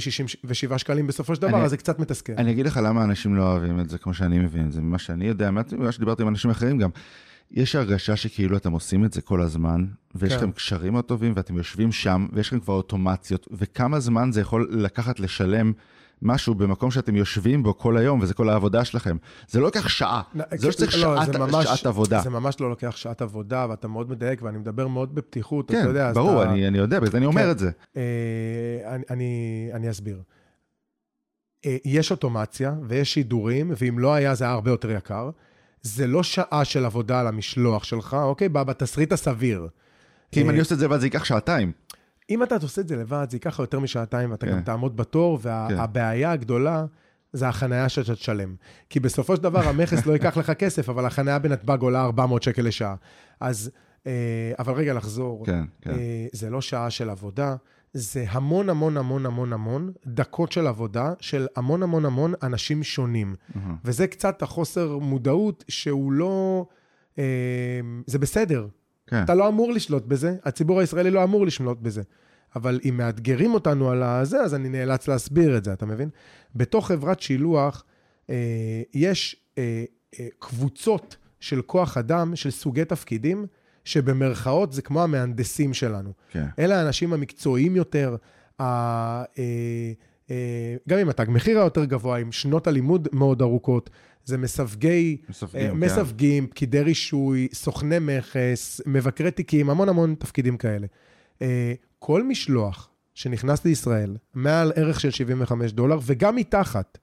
שקלים בסופו של דבר, אני- אז זה קצת מתסכל. אני אגיד לך למה אנשים לא אוהבים את זה כמו שאני מבין את זה, ממה שאני יודע, ממה שדיברתי עם אנשים אחרים גם. יש הרגשה שכאילו אתם עושים את זה כל הזמן, ויש כן. לכם קשרים מאוד טובים, ואתם יושבים שם, ויש לכם כבר אוטומציות, וכמה זמן זה יכול לקחת לשלם משהו במקום שאתם יושבים בו כל היום, וזה כל העבודה שלכם. זה לא לוקח שעה, זה לא שצריך שעת, זה ממש- שעת עבודה. זה ממש לא לוקח שעת עבודה, ואתה מאוד מדייק, ואני מדבר מאוד בפתיחות, כן, אתה יודע, ברור, אתה- אני, אני יודע, בגלל זה אני אומר כן. את זה. אה, אני, אני, אני אסביר. אה, יש אוטומציה ויש שידורים, ואם לא היה, זה היה הרבה יותר יקר. זה לא שעה של עבודה על המשלוח שלך, אוקיי? בתסריט הסביר. כי אם אה, אני עושה את זה לבד, זה ייקח שעתיים. אם אתה עושה את זה לבד, זה ייקח לך יותר משעתיים, ואתה כן. גם תעמוד בתור, כן. והבעיה הגדולה זה החנייה שאתה תשלם. כי בסופו של דבר המכס לא ייקח לך כסף, אבל החנייה בנתב"ג עולה 400 שקל לשעה. אז, אה, אבל רגע, לחזור. כן, כן. אה, זה לא שעה של עבודה, זה המון המון המון המון המון דקות של עבודה של המון המון המון אנשים שונים. וזה קצת החוסר מודעות שהוא לא... אה, זה בסדר, כן. אתה לא אמור לשלוט בזה, הציבור הישראלי לא אמור לשלוט בזה. אבל אם מאתגרים אותנו על הזה, אז אני נאלץ להסביר את זה, אתה מבין? בתוך חברת שילוח אה, יש אה, אה, קבוצות של כוח אדם, של סוגי תפקידים, שבמרכאות זה כמו המהנדסים שלנו. כן. אלה האנשים המקצועיים יותר, ה, אה, אה, גם עם התג מחיר היותר גבוה, עם שנות הלימוד מאוד ארוכות, זה מסווגי, מסווגים, אה, כן. מסווגים, פקידי רישוי, סוכני מכס, מבקרי תיקים, המון המון תפקידים כאלה. אה, כל משלוח שנכנס לישראל, מעל ערך של 75 דולר, וגם מתחת.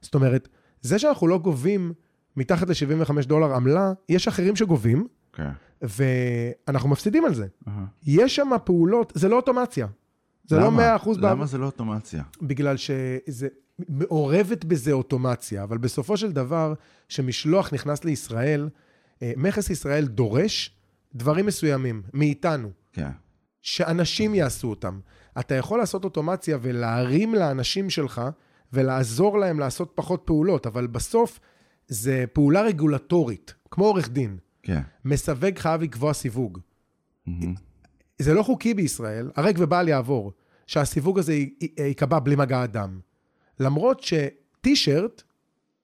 זאת אומרת, זה שאנחנו לא גובים מתחת ל-75 דולר עמלה, יש אחרים שגובים, כן. ואנחנו מפסידים על זה. אהה. יש שם פעולות, זה לא אוטומציה. זה לא למה? 100% בעב- למה זה לא אוטומציה? בגלל שזה מעורבת בזה אוטומציה, אבל בסופו של דבר, כשמשלוח נכנס לישראל, אה, מכס ישראל דורש דברים מסוימים מאיתנו, כן. שאנשים יעשו אותם. אתה יכול לעשות אוטומציה ולהרים לאנשים שלך ולעזור להם לעשות פחות פעולות, אבל בסוף זה פעולה רגולטורית, כמו עורך דין. כן. מסווג חייב לקבוע סיווג. מהמם. זה לא חוקי בישראל, הרג ובל יעבור, שהסיווג הזה ייקבע בלי מגע אדם. למרות שטישרט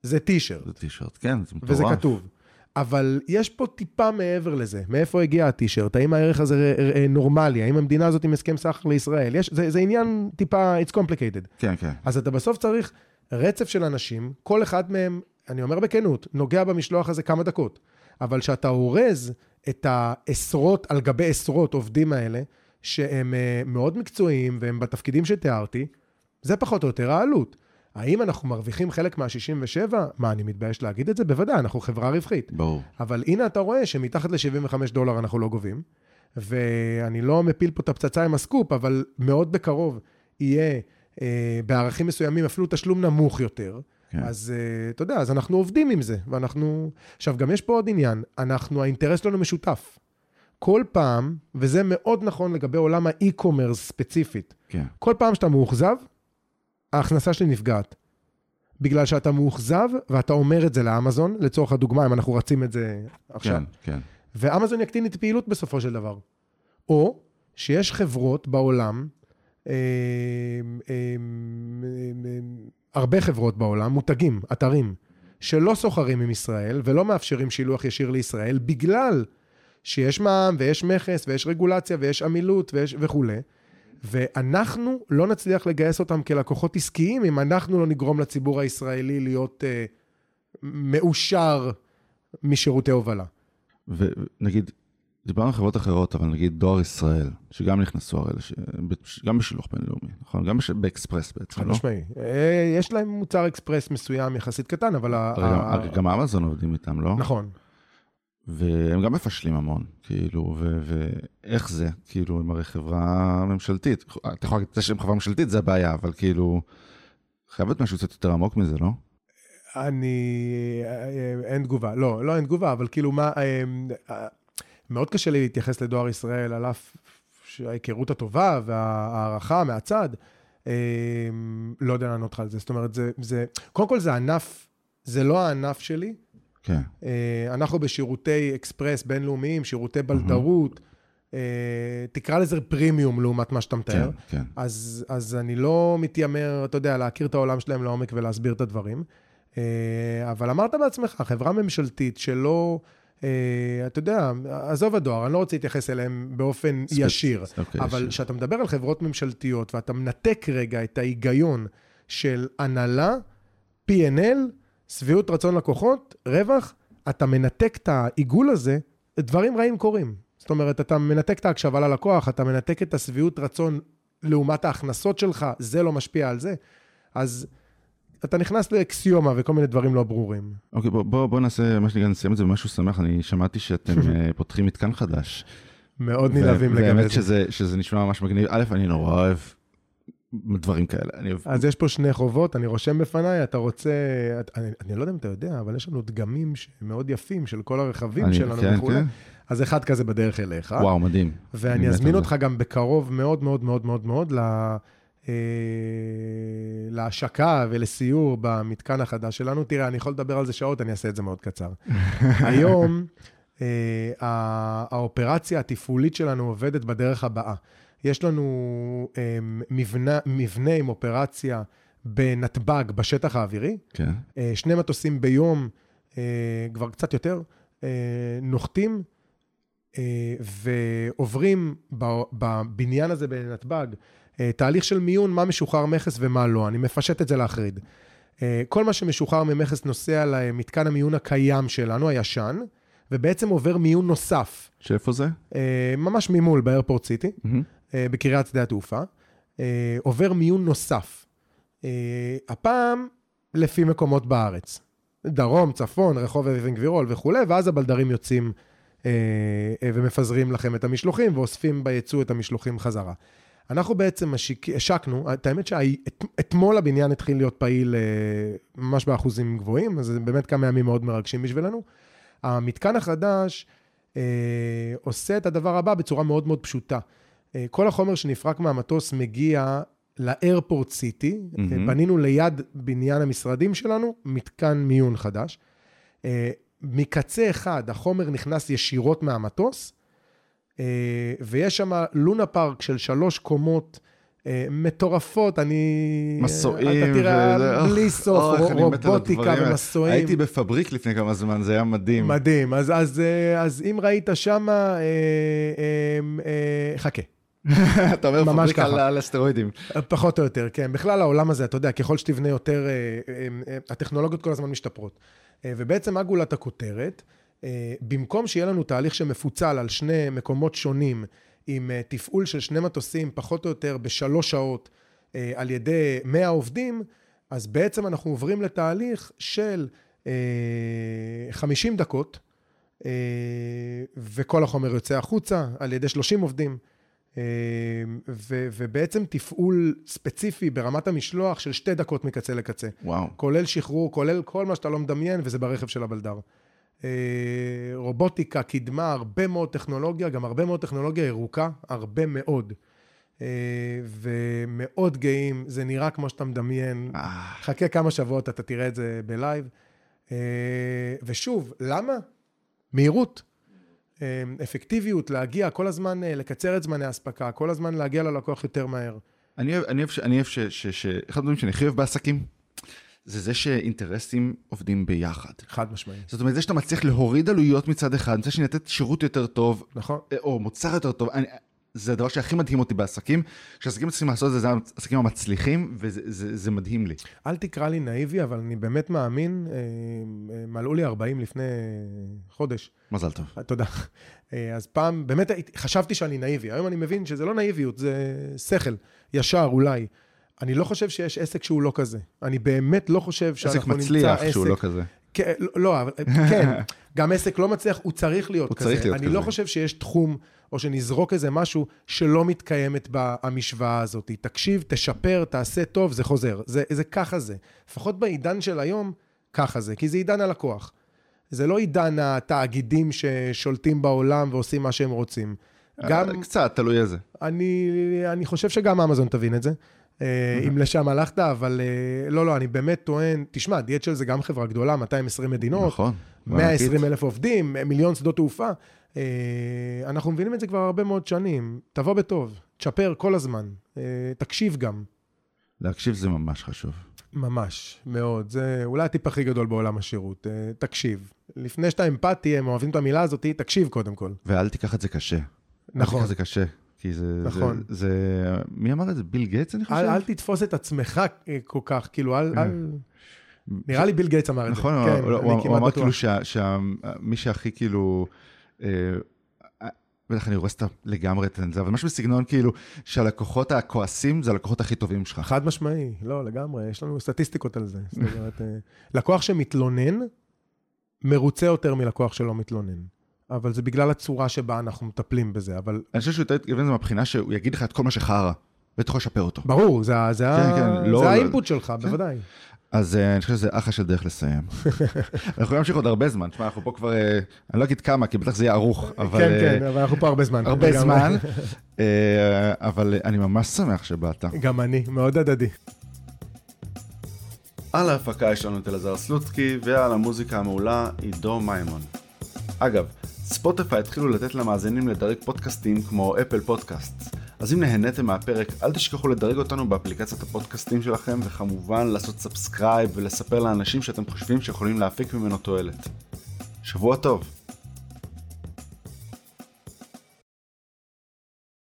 זה טישרט, זה טישרט, כן, זה מטורף. וזה כתוב. אבל יש פה טיפה מעבר לזה. מאיפה הגיע הטישרט? האם הערך הזה ר- ר- נורמלי? האם המדינה הזאת עם הסכם סחר לישראל? יש, זה, זה עניין טיפה, it's complicated. כן, כן. אז אתה בסוף צריך רצף של אנשים, כל אחד מהם, אני אומר בכנות, נוגע במשלוח הזה כמה דקות. אבל כשאתה אורז את העשרות על גבי עשרות עובדים האלה, שהם אה, מאוד מקצועיים והם בתפקידים שתיארתי, זה פחות או יותר העלות. האם אנחנו מרוויחים חלק מה-67? מה, אני מתבייש להגיד את זה? בוודאי, אנחנו חברה רווחית. ברור. אבל הנה אתה רואה שמתחת ל-75 דולר אנחנו לא גובים, ואני לא מפיל פה את הפצצה עם הסקופ, אבל מאוד בקרוב יהיה אה, בערכים מסוימים אפילו תשלום נמוך יותר. כן. אז אה, אתה יודע, אז אנחנו עובדים עם זה, ואנחנו... עכשיו, גם יש פה עוד עניין, אנחנו, האינטרס שלנו משותף. כל פעם, וזה מאוד נכון לגבי עולם האי-קומרס ספציפית, כן. כל פעם שאתה מאוכזב, ההכנסה שלי נפגעת. בגלל שאתה מאוכזב, ואתה אומר את זה לאמזון, לצורך הדוגמה, אם אנחנו רצים את זה עכשיו, כן, כן. ואמזון יקטין את הפעילות בסופו של דבר. או שיש חברות בעולם, אה, אה, אה, הרבה חברות בעולם, מותגים, אתרים, שלא סוחרים עם ישראל ולא מאפשרים שילוח ישיר לישראל, בגלל שיש מע"מ ויש מכס ויש רגולציה ויש עמילות ויש וכולי. ואנחנו לא נצליח לגייס אותם כלקוחות עסקיים אם אנחנו לא נגרום לציבור הישראלי להיות אה, מאושר משירותי הובלה. ונגיד, דיברנו על חברות אחרות, אבל נגיד דואר ישראל, שגם נכנסו הרי, לש... גם בשילוח בינלאומי, נכון? גם בש... באקספרס בעצם, חד לא? משמעי. אה, יש להם מוצר אקספרס מסוים יחסית קטן, אבל... ה- הרי גם- ה- גם אמזון עובדים איתם, לא? נכון. והם גם מפשלים המון, כאילו, ואיך זה? כאילו, הם הרי חברה ממשלתית. אתה יכול להגיד את זה שהם חברה ממשלתית, זה הבעיה, אבל כאילו, חייב להיות משהו קצת יותר עמוק מזה, לא? אני... אין תגובה. לא, לא אין תגובה, אבל כאילו מה... אה, מאוד קשה לי להתייחס לדואר ישראל, על אף שההיכרות הטובה וההערכה מהצד, אה, לא יודע לענות לך על זה. זאת אומרת. זה קודם כל זה ענף, זה לא הענף שלי. כן, אה, אנחנו בשירותי אקספרס בינלאומיים, שירותי בלדרות, אה, תקרא לזה פרימיום לעומת מה שאתה מתאר. כן, כן. אז, אז אני לא מתיימר, אתה יודע, להכיר את העולם שלהם לעומק ולהסביר את הדברים. אה, אבל אמרת בעצמך, חברה ממשלתית שלא, אתה יודע, עזוב הדואר, אני לא רוצה להתייחס אליהם באופן ספצ- ישיר, אוקיי, אבל. כשאתה מדבר על חברות ממשלתיות ואתה מנתק רגע את ההיגיון של הנהלה, P&L, שביעות רצון לקוחות, רווח, אתה מנתק את העיגול הזה, דברים רעים קורים. זאת אומרת, אתה מנתק את ההקשבה ללקוח, אתה מנתק את השביעות רצון לעומת ההכנסות שלך, זה לא משפיע על זה. אז אתה נכנס לאקסיומה וכל מיני דברים לא ברורים. אוקיי, בוא, בוא, בוא נעשה, מה שנקרא, נסיים את זה במשהו שמח. אני שמעתי שאתם <laughs> אה, פותחים מתקן חדש. מאוד נלהבים לגבי זה. שזה, שזה נשמע ממש מגניב. א', אני נורא אוהב דברים כאלה. אני. אז יש פה שני חובות, אני רושם בפניי, אתה רוצה, את- אני, אני לא יודע אם אתה יודע, אבל יש לנו דגמים מאוד יפים של כל הרכבים אני- שלנו כן, וכולי. כן. אז אחד כזה בדרך אליך. וואו, מדהים. ואני אזמין אותך גם בקרוב מאוד מאוד מאוד מאוד מאוד ל... אה, להשקה ולסיור במתקן החדש שלנו. תראה, אני יכול לדבר על זה שעות, אני אעשה את זה מאוד קצר. <laughs> היום אה, הא- האופרציה התפעולית שלנו עובדת בדרך הבאה. יש לנו אה, מבנה, מבנה עם אופרציה בנתב"ג, בשטח האווירי, כן. אה, שני מטוסים ביום, אה, כבר קצת יותר, אה, נוחתים ועוברים ב- בבניין הזה בנתב"ג תהליך של מיון, מה משוחרר מכס ומה לא. אני מפשט את זה להחריד. כל מה שמשוחרר ממכס נוסע למתקן המיון הקיים שלנו, הישן, ובעצם עובר מיון נוסף, שאיפה זה? ממש ממול באיירפורט סיטי. מהמם. אה, בקריית שדה התעופה, אה, עובר מיון נוסף. אה, הפעם לפי מקומות בארץ. דרום, צפון, רחוב אבן גבירול וכולי, ואז הבלדרים יוצאים ומפזרים לכם את המשלוחים ואוספים ביצוא את המשלוחים חזרה. אנחנו בעצם משיק, השקנו, את האמת שאתמול הבניין התחיל להיות פעיל ממש באחוזים גבוהים, אז זה באמת כמה ימים מאוד מרגשים בשבילנו. המתקן החדש אה, עושה את הדבר הבא בצורה מאוד מאוד פשוטה. אה, כל החומר שנפרק מהמטוס מגיע לאיירפורט סיטי, מהמם. בנינו ליד בניין המשרדים שלנו מתקן מיון חדש. אה, מקצה אחד החומר נכנס ישירות מהמטוס, ויש שם לונה פארק של שלוש קומות מטורפות, אני... מסועים. אתה תראה, וזה- אוח, בלי סוף, אוח, אני מת על רובוטיקה. ומסועים. הייתי בפבריק לפני כמה זמן, זה היה מדהים. מדהים. אז, אז, אה, אז אם ראית שמה, אה, אה, אה, חכה. <laughs> אתה אומר ממש פבריק על ככה. על הסטרואידים. פחות או יותר, כן. בכלל העולם הזה, אתה יודע, ככל שתבנה יותר, אה, אה, אה, הטכנולוגיות כל הזמן משתפרות. ובעצם מה גולת הכותרת? במקום שיהיה לנו תהליך שמפוצל על שני מקומות שונים, עם תפעול של שני מטוסים, פחות או יותר בשלוש שעות, על ידי 100 עובדים, אז בעצם אנחנו עוברים לתהליך של אה, 50 דקות, וכל החומר יוצא החוצה על ידי 30 עובדים. אה, ו- ובעצם תפעול ספציפי ברמת המשלוח של שתי דקות מקצה לקצה. וואו. כולל שחרור, כולל כל מה שאתה לא מדמיין, וזה ברכב של הבלדר. אה, רובוטיקה, קדמה, הרבה מאוד טכנולוגיה, גם הרבה מאוד טכנולוגיה ירוקה, הרבה מאוד. אה, ומאוד גאים, זה נראה כמו שאתה מדמיין. אה, חכה כמה שבועות, אתה תראה את זה בלייב. ושוב, למה? מהירות. אה, אפקטיביות, להגיע, כל הזמן אה, לקצר את זמני האספקה, כל הזמן להגיע ללקוח יותר מהר. אני אוהב, אני אוהב, אני אוהב ש, ש, ש... אחד הדברים שאני הכי אוהב בעסקים, זה זה שאינטרסים עובדים ביחד. חד משמעי. זאת אומרת, זה שאתה מצליח להוריד עלויות מצד אחד, מצד שני לתת שירות יותר טוב, נכון? אה, או מוצר יותר טוב, אני, זה הדבר שהכי מדהים אותי בעסקים. כשעסקים צריכים לעשות את זה, זה העסקים המצליחים, וזה זה, זה מדהים לי. אל תקרא לי נאיבי, אבל אני באמת מאמין, אה, אה, מלאו לי 40 לפני חודש. מזל טוב. אה, תודה. אז פעם, באמת חשבתי שאני נאיבי. היום אני מבין שזה לא נאיביות, זה שכל, ישר אולי. אני לא חושב שיש עסק שהוא לא כזה. אני באמת לא חושב שאנחנו עסק נמצא מצליח עסק... שהוא לא כזה. כן, לא, לא, אבל- כן, <laughs> גם עסק לא מצליח, הוא צריך להיות הוא כזה. צריך להיות אני כזה. לא חושב שיש תחום, או שנזרוק איזה משהו שלא מתקיימת במשוואה הזאת. תקשיב, תשפר, תעשה טוב, זה חוזר. זה, זה ככה זה. לפחות בעידן של היום, ככה זה, כי זה עידן הלקוח. זה לא עידן התאגידים ששולטים בעולם ועושים מה שהם רוצים. גם, אה, קצת, תלוי איזה. אני, אני חושב שגם אמזון תבין את זה, אם לשם הלכת, אבל אה, לא, לא, אני באמת טוען, תשמע, DHL זה גם חברה גדולה, 220 מדינות, נכון. 120 אלף עובדים, מיליון שדות תעופה. אה, אנחנו מבינים את זה כבר הרבה מאוד שנים. תבוא בטוב, תשפר כל הזמן, אה, תקשיב גם. להקשיב זה ממש חשוב. ממש, מאוד. זה אולי הטיפ הכי גדול בעולם השירות. אה, תקשיב. לפני שאתה אמפתי, הם אוהבים את המילה הזאת, תקשיב קודם כל. ואל תיקח את זה קשה. אל נכון. תיקח את זה קשה. כי זה... נכון. זה, זה... מי אמר את זה? ביל גייטס, אני חושב? אל, אל תתפוס את עצמך אה, כל כך, כאילו, אל... אל... נראה לי ביל גייטס אמר את זה. נכון, כן, הוא- הוא כמעט אמר. כאילו שה- שה- שהכי כאילו... אה, אה, בטח אני הורס לגמרי את זה, אבל משהו בסגנון כאילו שהלקוחות הכועסים זה הלקוחות הכי טובים שלך. חד משמעי, לא, לגמרי, יש לנו סטטיסטיקות על זה. זאת אומרת, אה, לקוח שמתלונן, מרוצה יותר מלקוח שלא מתלונן. אבל זה בגלל הצורה שבה אנחנו מטפלים בזה, אבל אני חושב שהוא יותר התכוון לזה מהבחינה שהוא יגיד לך את כל מה שחרא, ואתה יכול לשפר אותו. ברור, זה, זה, כן, ה- כן, לא- זה לא- האינפוט שלך, בוודאי. אז אה, אני חושב שזה אחלה של דרך לסיים. <laughs> אנחנו להמשיך עוד הרבה זמן. תשמע, אנחנו פה כבר, אה, אני לא אגיד כמה, כי בטח זה יהיה ערוך, אבל... כן, כן, אבל אנחנו פה הרבה זמן. הרבה. זמן, <laughs> אבל אני ממש שמח שבאת. גם אני, מאוד הדדי. על ההפקה יש לנו את אלעזר סלוצקי, ועל המוזיקה המעולה עידו מימון. אגב, ספוטיפיי התחילו לתת למאזינים לדרג פודקאסטים כמו אפל פודקאסט. אז אם נהניתם מהפרק, אל תשכחו לדרג אותנו באפליקציית הפודקאסטים שלכם, וכמובן לעשות subscribe ולספר לאנשים שאתם חושבים שיכולים להפיק ממנו תועלת. שבוע טוב.